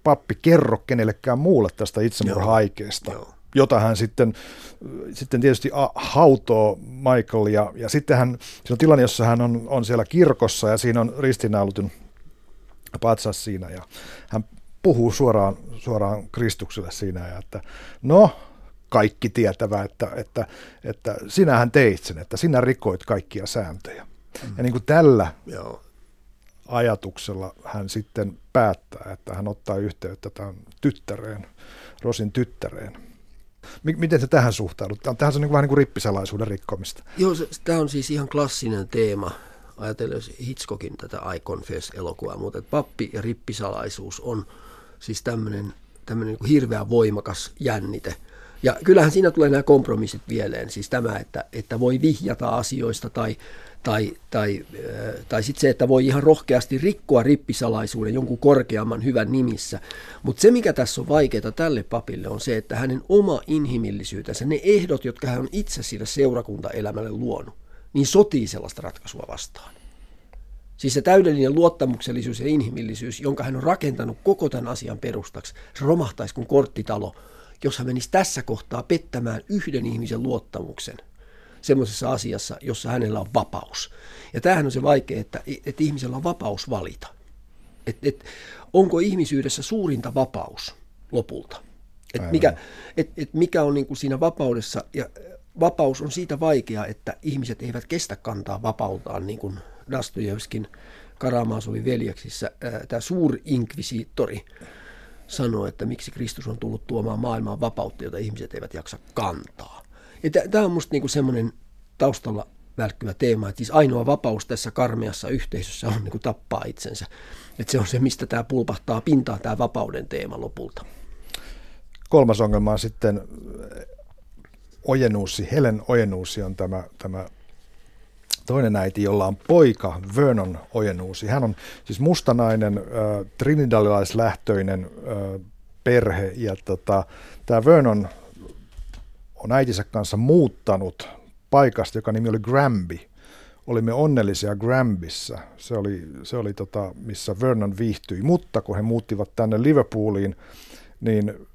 pappi kerro kenellekään muulle tästä itsemurha-aikeesta. jota hän sitten, sitten tietysti hautoo Michael ja, ja sitten hän, se on tilanne, jossa hän on, on siellä kirkossa ja siinä on ristiinnaulutun patsas siinä ja hän puhuu suoraan, suoraan Kristukselle siinä ja että no kaikki tietävä, että, että, että sinähän teit sen, että sinä rikoit kaikkia sääntöjä. Mm. Ja niin kuin tällä Joo. ajatuksella hän sitten päättää, että hän ottaa yhteyttä tämän tyttäreen, Rosin tyttäreen. Miten se tähän suhtaudut? Tähän on niin vähän niin kuin rippisalaisuuden rikkomista. Joo, tämä on siis ihan klassinen teema. Ajatellen Hitchcockin tätä I Confess-elokuvaa, mutta pappi ja rippisalaisuus on siis tämmöinen, tämmöinen niin hirveän voimakas jännite – ja kyllähän siinä tulee nämä kompromissit vieleen, siis tämä, että, että voi vihjata asioista tai, tai, tai, tai sitten se, että voi ihan rohkeasti rikkoa rippisalaisuuden jonkun korkeamman hyvän nimissä. Mutta se, mikä tässä on vaikeaa tälle papille, on se, että hänen oma inhimillisyytensä, ne ehdot, jotka hän on itse sille seurakuntaelämälle luonut, niin sotii sellaista ratkaisua vastaan. Siis se täydellinen luottamuksellisuus ja inhimillisyys, jonka hän on rakentanut koko tämän asian perustaksi, se romahtaisi kuin korttitalo – jos hän menisi tässä kohtaa pettämään yhden ihmisen luottamuksen semmoisessa asiassa, jossa hänellä on vapaus. Ja tämähän on se vaikea, että, että ihmisellä on vapaus valita. Et, et, onko ihmisyydessä suurinta vapaus lopulta? Et mikä, et, et mikä on niin kuin siinä vapaudessa, ja vapaus on siitä vaikea, että ihmiset eivät kestä kantaa vapauttaan, niin kuin Dostojevskin Karamaasovin veljeksissä, tämä suurinkvisiittori sanoo, että miksi Kristus on tullut tuomaan maailmaan vapautta, jota ihmiset eivät jaksa kantaa. Tämä on minusta niinku semmoinen taustalla välkkyvä teema, että siis ainoa vapaus tässä karmeassa yhteisössä on niinku tappaa itsensä. Että se on se, mistä tämä pulpahtaa pintaan, tämä vapauden teema lopulta. Kolmas ongelma on sitten ojenuusi, Helen ojenuusi on tämä, tämä toinen äiti, jolla on poika, Vernon Ojenuusi. Hän on siis mustanainen, äh, trinidalilaislähtöinen äh, perhe, ja tota, tämä Vernon on äitinsä kanssa muuttanut paikasta, joka nimi oli Granby. Olimme onnellisia Granbyssä, se oli, se oli tota, missä Vernon viihtyi, mutta kun he muuttivat tänne Liverpooliin, niin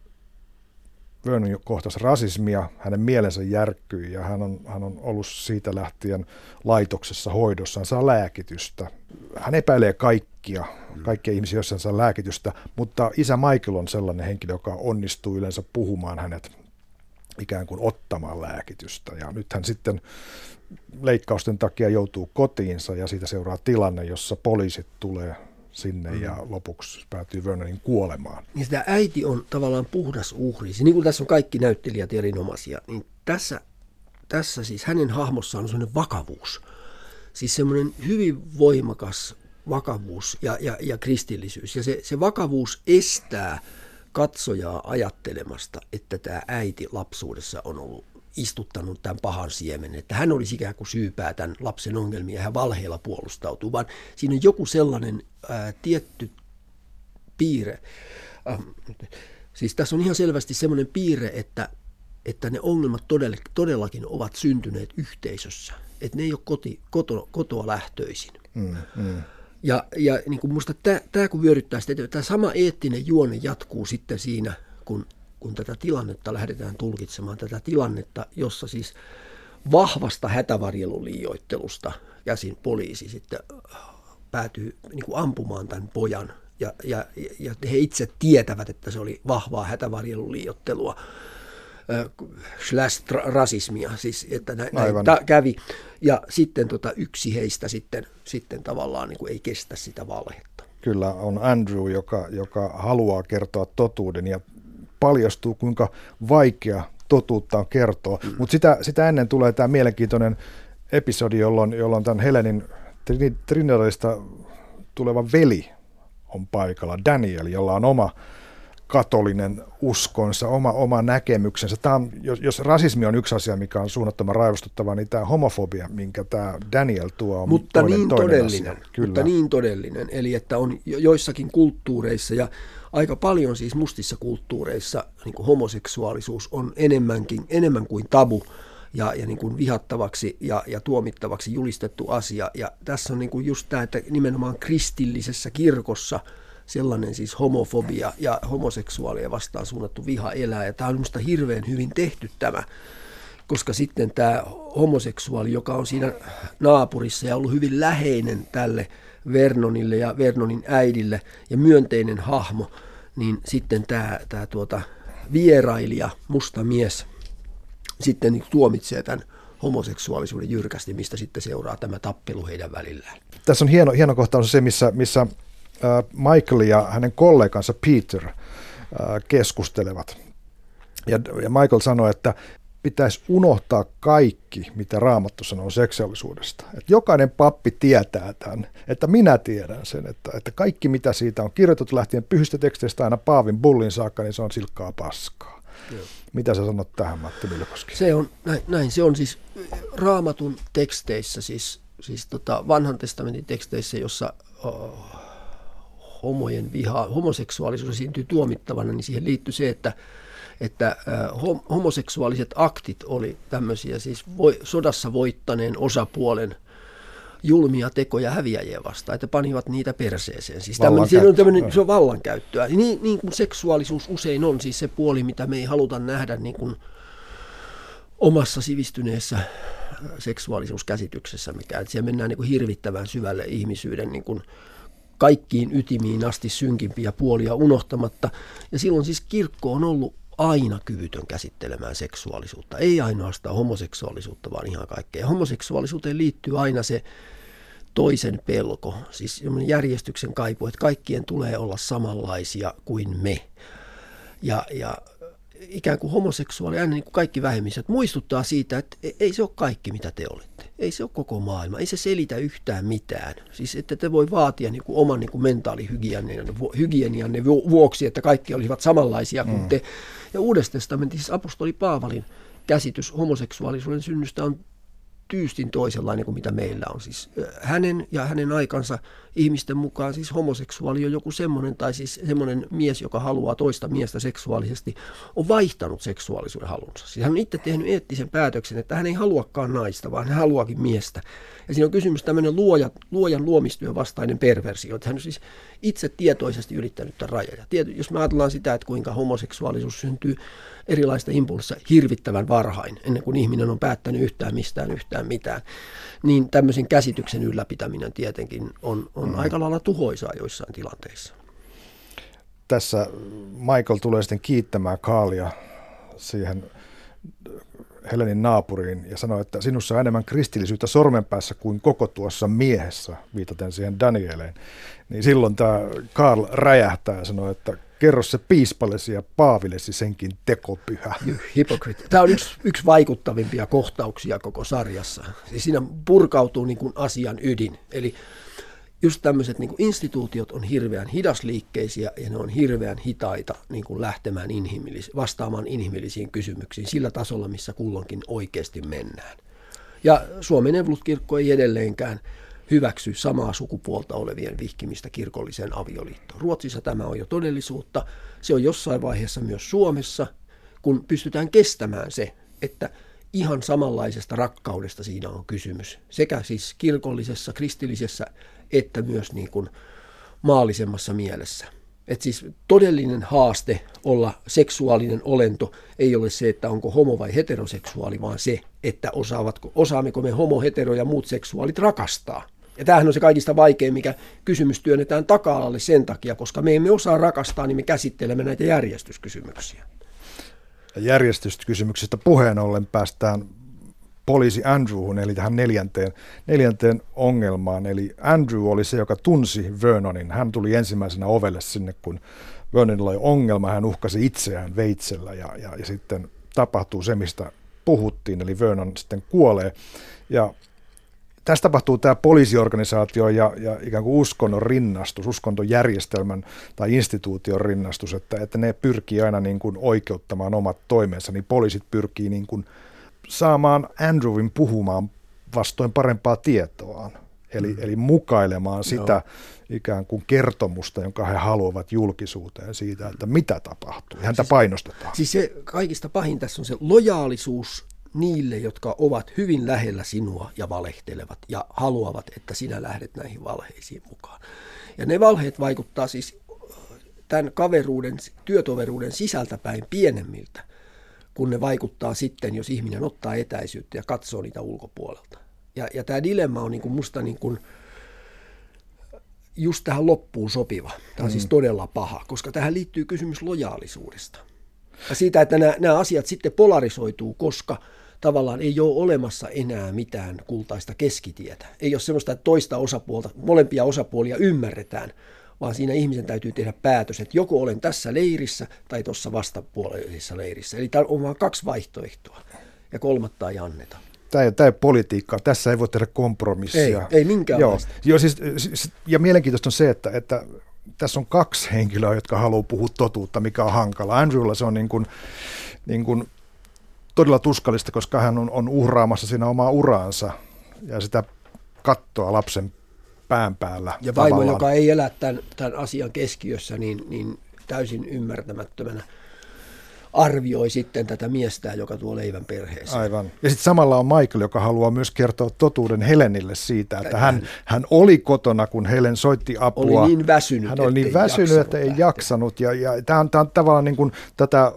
Vernon kohtasi rasismia, hänen mielensä järkkyi ja hän on, hän on ollut siitä lähtien laitoksessa hoidossa, hän saa lääkitystä. Hän epäilee kaikkia, kaikkia ihmisiä, joissa hän saa lääkitystä, mutta isä Michael on sellainen henkilö, joka onnistuu yleensä puhumaan hänet ikään kuin ottamaan lääkitystä. Ja nyt hän sitten leikkausten takia joutuu kotiinsa ja siitä seuraa tilanne, jossa poliisit tulee sinne mm. ja lopuksi päätyy Vernonin kuolemaan. Niin sitä äiti on tavallaan puhdas uhri. Niin kuin tässä on kaikki näyttelijät erinomaisia, niin tässä, tässä siis hänen hahmossaan on sellainen vakavuus. Siis semmoinen hyvin voimakas vakavuus ja, ja, ja kristillisyys. Ja se, se vakavuus estää katsojaa ajattelemasta, että tämä äiti lapsuudessa on ollut istuttanut tämän pahan siemen, että hän olisi ikään kuin syypää tämän lapsen ongelmia ja hän valheella puolustautuu, vaan siinä on joku sellainen ää, tietty piirre. Äh, siis tässä on ihan selvästi sellainen piirre, että, että ne ongelmat todellakin ovat syntyneet yhteisössä, että ne ei ole koti, koto, kotoa lähtöisin. Mm, mm. Ja, ja niin kuin musta tämä, tämä kun vyöryttää sitä, tämä sama eettinen juone jatkuu sitten siinä, kun, kun tätä tilannetta lähdetään tulkitsemaan, tätä tilannetta, jossa siis vahvasta hätävarjeluliioittelusta käsin poliisi sitten päätyy niin kuin ampumaan tämän pojan. Ja, ja, ja he itse tietävät, että se oli vahvaa hätävarjeluliiottelua slash rasismia, siis että näin, näin kävi. Ja sitten tota, yksi heistä sitten, sitten tavallaan niin kuin ei kestä sitä valhetta. Kyllä on Andrew, joka, joka haluaa kertoa totuuden ja paljastuu, kuinka vaikea totuutta on kertoa. Mm. Mutta sitä, sitä ennen tulee tämä mielenkiintoinen episodi, jolloin, jolloin tämän Helenin Trinidadista tuleva veli on paikalla, Daniel, jolla on oma katolinen uskonsa, oma, oma näkemyksensä. Tämä on, jos, jos rasismi on yksi asia, mikä on suunnattoman raivostuttava, niin tämä homofobia, minkä tämä Daniel tuo, on mutta toinen, niin toinen todellinen, asia. Kyllä. Mutta niin todellinen, eli että on joissakin kulttuureissa ja aika paljon siis mustissa kulttuureissa niin kuin homoseksuaalisuus on enemmänkin, enemmän kuin tabu ja, ja niin kuin vihattavaksi ja, ja tuomittavaksi julistettu asia. Ja tässä on niin kuin just tämä, että nimenomaan kristillisessä kirkossa – sellainen siis homofobia ja homoseksuaalia vastaan suunnattu viha elää. Ja tämä on minusta hirveän hyvin tehty tämä, koska sitten tämä homoseksuaali, joka on siinä naapurissa ja ollut hyvin läheinen tälle Vernonille ja Vernonin äidille ja myönteinen hahmo, niin sitten tämä, tämä tuota, vierailija, musta mies, sitten niin tuomitsee tämän homoseksuaalisuuden jyrkästi, mistä sitten seuraa tämä tappelu heidän välillään. Tässä on hieno, hieno kohtaus se, missä, missä Michael ja hänen kollegansa Peter keskustelevat. Ja, Michael sanoi, että pitäisi unohtaa kaikki, mitä Raamattu sanoo seksuaalisuudesta. Että jokainen pappi tietää tämän, että minä tiedän sen, että, että kaikki mitä siitä on kirjoitettu lähtien pyhistä teksteistä aina Paavin bullin saakka, niin se on silkkaa paskaa. Joo. Mitä sä sanot tähän, Matti Mylkoski? Se on, näin, näin, se on siis Raamatun teksteissä, siis, siis tota vanhan testamentin teksteissä, jossa oh, homojen viha, homoseksuaalisuus esiintyy tuomittavana, niin siihen liittyy se, että, että homoseksuaaliset aktit oli tämmöisiä siis voi, sodassa voittaneen osapuolen julmia tekoja häviäjiä vastaan, että panivat niitä perseeseen. Siis tämmöinen, siinä on tämmöinen, se on vallankäyttöä. Niin, niin kuin seksuaalisuus usein on siis se puoli, mitä me ei haluta nähdä niin kuin omassa sivistyneessä seksuaalisuuskäsityksessä, mikä, että siellä mennään niin kuin hirvittävän syvälle ihmisyyden niin kuin kaikkiin ytimiin asti synkimpiä puolia unohtamatta. Ja silloin siis kirkko on ollut aina kyvytön käsittelemään seksuaalisuutta. Ei ainoastaan homoseksuaalisuutta, vaan ihan kaikkea. Homoseksuaalisuuteen liittyy aina se toisen pelko, siis järjestyksen kaipu, että kaikkien tulee olla samanlaisia kuin me. Ja, ja ikään kuin homoseksuaali, aina niin kuin kaikki vähemmistöt, muistuttaa siitä, että ei se ole kaikki, mitä te olette. Ei se ole koko maailma. Ei se selitä yhtään mitään. Siis että te voi vaatia niin kuin oman niin kuin mentaalihygienianne vuoksi, että kaikki olisivat samanlaisia kuin mm. te. Ja Uudessa testamentissa siis apostoli Paavalin käsitys homoseksuaalisuuden synnystä on tyystin toisenlainen kuin mitä meillä on. Siis hänen ja hänen aikansa ihmisten mukaan siis homoseksuaali on joku semmoinen, tai siis semmoinen mies, joka haluaa toista miestä seksuaalisesti, on vaihtanut seksuaalisuuden halunsa. Siis hän on itse tehnyt eettisen päätöksen, että hän ei haluakaan naista, vaan hän haluakin miestä. Ja siinä on kysymys tämmöinen luoja, luojan luomistyön vastainen perversio, että hän on siis itse tietoisesti ylittänyt tämän rajan. Tiety, jos me ajatellaan sitä, että kuinka homoseksuaalisuus syntyy erilaista impulssa hirvittävän varhain, ennen kuin ihminen on päättänyt yhtään mistään yhtään mitään, niin tämmöisen käsityksen ylläpitäminen tietenkin on, on mm. aika lailla tuhoisaa joissain tilanteissa. Tässä Michael tulee sitten kiittämään Kaalia siihen Helenin naapuriin ja sanoi, että sinussa on enemmän kristillisyyttä sormenpäässä kuin koko tuossa miehessä, viitaten siihen Danieleen. Niin silloin tämä Karl räjähtää ja sanoi, että kerro se piispallesi ja Paavilesi senkin tekopyhä. Hypocrite. Tämä on yksi, yksi vaikuttavimpia kohtauksia koko sarjassa. Siis siinä purkautuu niin kuin asian ydin. Eli just tämmöiset niin instituutiot on hirveän hidasliikkeisiä ja ne on hirveän hitaita niin kuin lähtemään inhimillis- vastaamaan inhimillisiin kysymyksiin sillä tasolla, missä kulloinkin oikeasti mennään. Ja Suomen Evolut-kirkko ei edelleenkään hyväksy samaa sukupuolta olevien vihkimistä kirkolliseen avioliittoon. Ruotsissa tämä on jo todellisuutta. Se on jossain vaiheessa myös Suomessa, kun pystytään kestämään se, että ihan samanlaisesta rakkaudesta siinä on kysymys. Sekä siis kirkollisessa, kristillisessä että myös niin kuin maallisemmassa mielessä. Et siis todellinen haaste olla seksuaalinen olento ei ole se, että onko homo vai heteroseksuaali, vaan se, että osaavatko, osaammeko me homo, hetero ja muut seksuaalit rakastaa. Ja tämähän on se kaikista vaikein, mikä kysymys työnnetään taka-alalle sen takia, koska me emme osaa rakastaa, niin me käsittelemme näitä järjestyskysymyksiä. Järjestyskysymyksistä puheen ollen päästään poliisi Andrewhun, eli tähän neljänteen, neljänteen ongelmaan. Eli Andrew oli se, joka tunsi Vernonin. Hän tuli ensimmäisenä ovelle sinne, kun Vernonilla oli ongelma. Hän uhkasi itseään veitsellä ja, ja, ja sitten tapahtuu se, mistä puhuttiin, eli Vernon sitten kuolee. Ja tässä tapahtuu tämä poliisiorganisaatio ja, ja ikään kuin uskonnon rinnastus, uskontojärjestelmän tai instituution rinnastus, että, että ne pyrkii aina niin kuin oikeuttamaan omat toimensa, niin poliisit pyrkii niin kuin saamaan Andrewin puhumaan vastoin parempaa tietoaan. Eli, mm. eli mukailemaan sitä Joo. ikään kuin kertomusta, jonka he haluavat julkisuuteen siitä, että mitä tapahtuu. Häntä siis, painostetaan. Siis se kaikista pahin tässä on se lojaalisuus niille, jotka ovat hyvin lähellä sinua ja valehtelevat ja haluavat, että sinä lähdet näihin valheisiin mukaan. Ja ne valheet vaikuttaa siis tämän kaveruuden, työtoveruuden sisältäpäin pienemmiltä, kun ne vaikuttaa sitten, jos ihminen ottaa etäisyyttä ja katsoo niitä ulkopuolelta. Ja, ja tämä dilemma on niin kuin musta niin kuin just tähän loppuun sopiva. Tämä on siis mm. siis todella paha, koska tähän liittyy kysymys lojaalisuudesta. Ja siitä, että nämä, nämä asiat sitten polarisoituu, koska – tavallaan ei ole olemassa enää mitään kultaista keskitietä. Ei ole sellaista, että toista osapuolta, molempia osapuolia ymmärretään, vaan siinä ihmisen täytyy tehdä päätös, että joko olen tässä leirissä tai tuossa vastapuolisessa leirissä. Eli tämä on vain kaksi vaihtoehtoa ja kolmatta ei anneta. Tämä ei, tämä ei politiikkaa, tässä ei voi tehdä kompromissia. Ei, ei minkäänlaista. Joo, joo siis, siis, ja mielenkiintoista on se, että, että tässä on kaksi henkilöä, jotka haluaa puhua totuutta, mikä on hankala. Andrewlla se on niin kuin, niin kuin todella tuskallista, koska hän on, on uhraamassa siinä omaa uraansa ja sitä kattoa lapsen pään päällä. Ja vaimo, tavallaan. joka ei elä tämän, tämän asian keskiössä, niin, niin täysin ymmärtämättömänä arvioi sitten tätä miestä, joka tuo leivän perheeseen. Aivan. Ja sitten samalla on Michael, joka haluaa myös kertoa totuuden Helenille siitä, että hän, hän oli kotona, kun Helen soitti apua. Oli niin väsynyt, Hän oli niin väsynyt, että ei jaksanut. Ja, ja tämä on, tämä on tavallaan niin kuin tätä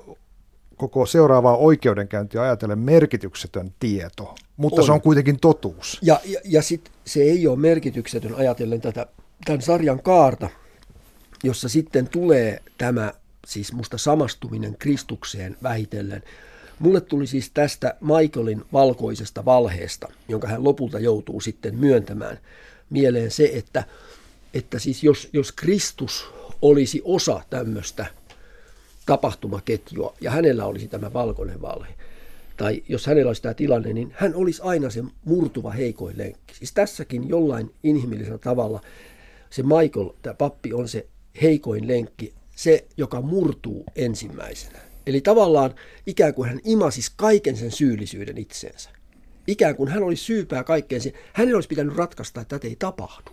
koko seuraavaa oikeudenkäyntiä ajatellen merkityksetön tieto, mutta on. se on kuitenkin totuus. Ja, ja, ja sit se ei ole merkityksetön ajatellen tätä, tämän sarjan kaarta, jossa sitten tulee tämä siis musta samastuminen Kristukseen vähitellen. Mulle tuli siis tästä Michaelin valkoisesta valheesta, jonka hän lopulta joutuu sitten myöntämään, mieleen se, että, että siis jos, jos Kristus olisi osa tämmöistä tapahtumaketjua ja hänellä olisi tämä valkoinen valhe, tai jos hänellä olisi tämä tilanne, niin hän olisi aina se murtuva heikoin lenkki. Siis tässäkin jollain inhimillisellä tavalla se Michael, tämä pappi, on se heikoin lenkki, se, joka murtuu ensimmäisenä. Eli tavallaan ikään kuin hän imasisi kaiken sen syyllisyyden itseensä. Ikään kuin hän olisi syypää kaikkeen sen. Hänen olisi pitänyt ratkaista, että tätä ei tapahdu.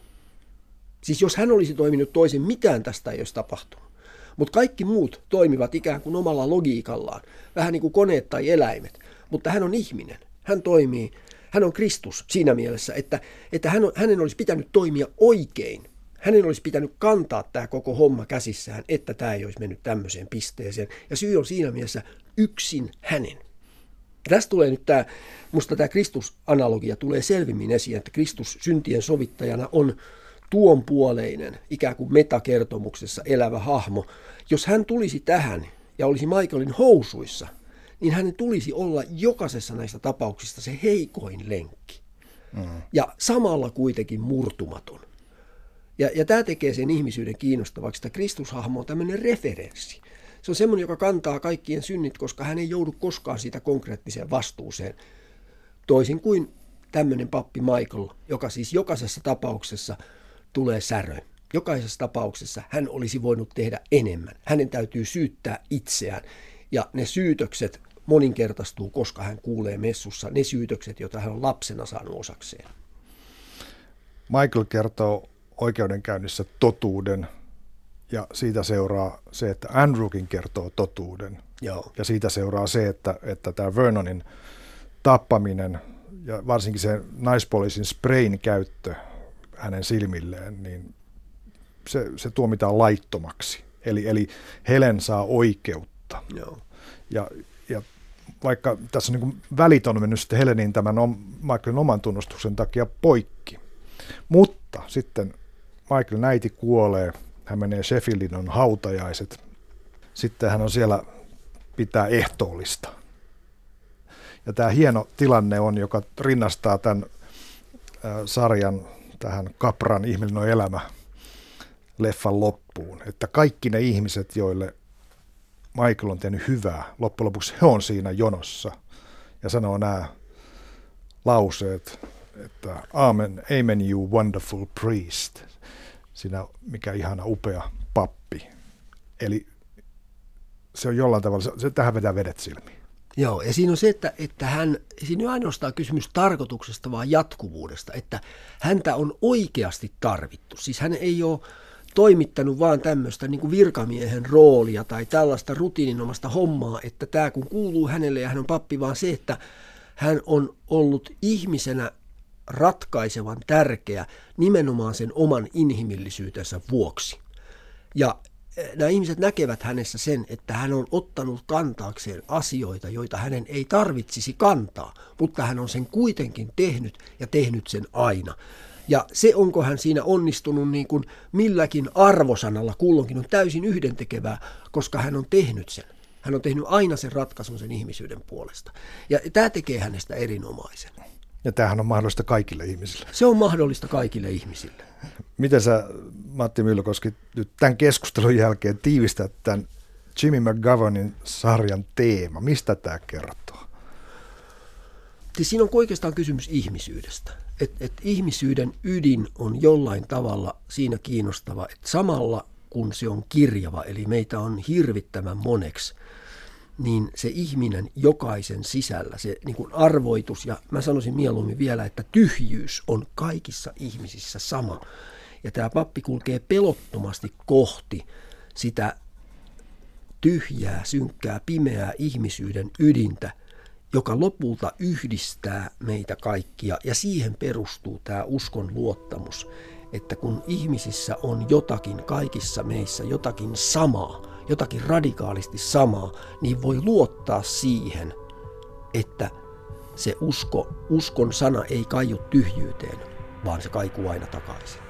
Siis jos hän olisi toiminut toisin, mitään tästä ei olisi tapahtunut. Mutta kaikki muut toimivat ikään kuin omalla logiikallaan, vähän niin kuin koneet tai eläimet. Mutta hän on ihminen. Hän toimii, hän on Kristus siinä mielessä, että, että hän on, hänen olisi pitänyt toimia oikein. Hänen olisi pitänyt kantaa tämä koko homma käsissään, että tämä ei olisi mennyt tämmöiseen pisteeseen. Ja syy on siinä mielessä yksin hänen. Tästä tulee nyt tämä, musta tämä Kristus-analogia tulee selvimmin esiin, että Kristus syntien sovittajana on tuonpuoleinen, ikään kuin metakertomuksessa elävä hahmo. Jos hän tulisi tähän ja olisi Michaelin housuissa, niin hänen tulisi olla jokaisessa näistä tapauksista se heikoin lenkki. Mm. Ja samalla kuitenkin murtumaton. Ja, ja tämä tekee sen ihmisyyden kiinnostavaksi, että Kristushahmo on tämmöinen referenssi. Se on semmoinen, joka kantaa kaikkien synnit, koska hän ei joudu koskaan siitä konkreettiseen vastuuseen. Toisin kuin tämmöinen pappi Michael, joka siis jokaisessa tapauksessa tulee särö. Jokaisessa tapauksessa hän olisi voinut tehdä enemmän. Hänen täytyy syyttää itseään. Ja ne syytökset moninkertaistuu, koska hän kuulee messussa ne syytökset, joita hän on lapsena saanut osakseen. Michael kertoo oikeudenkäynnissä totuuden ja siitä seuraa se, että Andrewkin kertoo totuuden. Joo. Ja siitä seuraa se, että, että tämä Vernonin tappaminen ja varsinkin se naispoliisin sprayin käyttö hänen silmilleen, niin se, se tuomitaan laittomaksi. Eli, eli Helen saa oikeutta. Joo. Ja, ja vaikka tässä on niin välit on mennyt sitten Helenin tämän Michaelin oman tunnustuksen takia poikki. Mutta sitten Michael näiti kuolee, hän menee Sheffieldin on hautajaiset. Sitten hän on siellä pitää ehtoollista. Ja tämä hieno tilanne on, joka rinnastaa tämän sarjan tähän Kapran ihminen elämä leffan loppuun. Että kaikki ne ihmiset, joille Michael on tehnyt hyvää, loppujen lopuksi he on siinä jonossa ja sanoo nämä lauseet, että Amen, Amen you wonderful priest, sinä mikä ihana upea pappi. Eli se on jollain tavalla, se, se tähän vetää vedet silmiin. Joo, ja siinä on se, että, että hän, siinä ei ainoastaan kysymys tarkoituksesta, vaan jatkuvuudesta, että häntä on oikeasti tarvittu. Siis hän ei ole toimittanut vaan tämmöistä niin virkamiehen roolia tai tällaista rutiininomasta hommaa, että tämä kun kuuluu hänelle ja hän on pappi, vaan se, että hän on ollut ihmisenä ratkaisevan tärkeä nimenomaan sen oman inhimillisyytensä vuoksi. Ja nämä ihmiset näkevät hänessä sen, että hän on ottanut kantaakseen asioita, joita hänen ei tarvitsisi kantaa, mutta hän on sen kuitenkin tehnyt ja tehnyt sen aina. Ja se, onko hän siinä onnistunut niin kuin milläkin arvosanalla kulloinkin, on täysin yhdentekevää, koska hän on tehnyt sen. Hän on tehnyt aina sen ratkaisun sen ihmisyyden puolesta. Ja tämä tekee hänestä erinomaisen. Ja tämähän on mahdollista kaikille ihmisille. Se on mahdollista kaikille ihmisille. Miten sä, Matti Myllykoski, nyt tämän keskustelun jälkeen tiivistät tämän Jimmy McGovernin sarjan teema? Mistä tämä kertoo? Siis siinä on oikeastaan kysymys ihmisyydestä. Et, et ihmisyyden ydin on jollain tavalla siinä kiinnostava, että samalla kun se on kirjava, eli meitä on hirvittävän moneksi, niin se ihminen jokaisen sisällä, se niin kuin arvoitus, ja mä sanoisin mieluummin vielä, että tyhjyys on kaikissa ihmisissä sama. Ja tämä pappi kulkee pelottomasti kohti sitä tyhjää, synkkää, pimeää ihmisyyden ydintä, joka lopulta yhdistää meitä kaikkia. Ja siihen perustuu tämä uskon luottamus, että kun ihmisissä on jotakin kaikissa meissä, jotakin samaa, jotakin radikaalisti samaa, niin voi luottaa siihen, että se usko, uskon sana ei kaiu tyhjyyteen, vaan se kaikuu aina takaisin.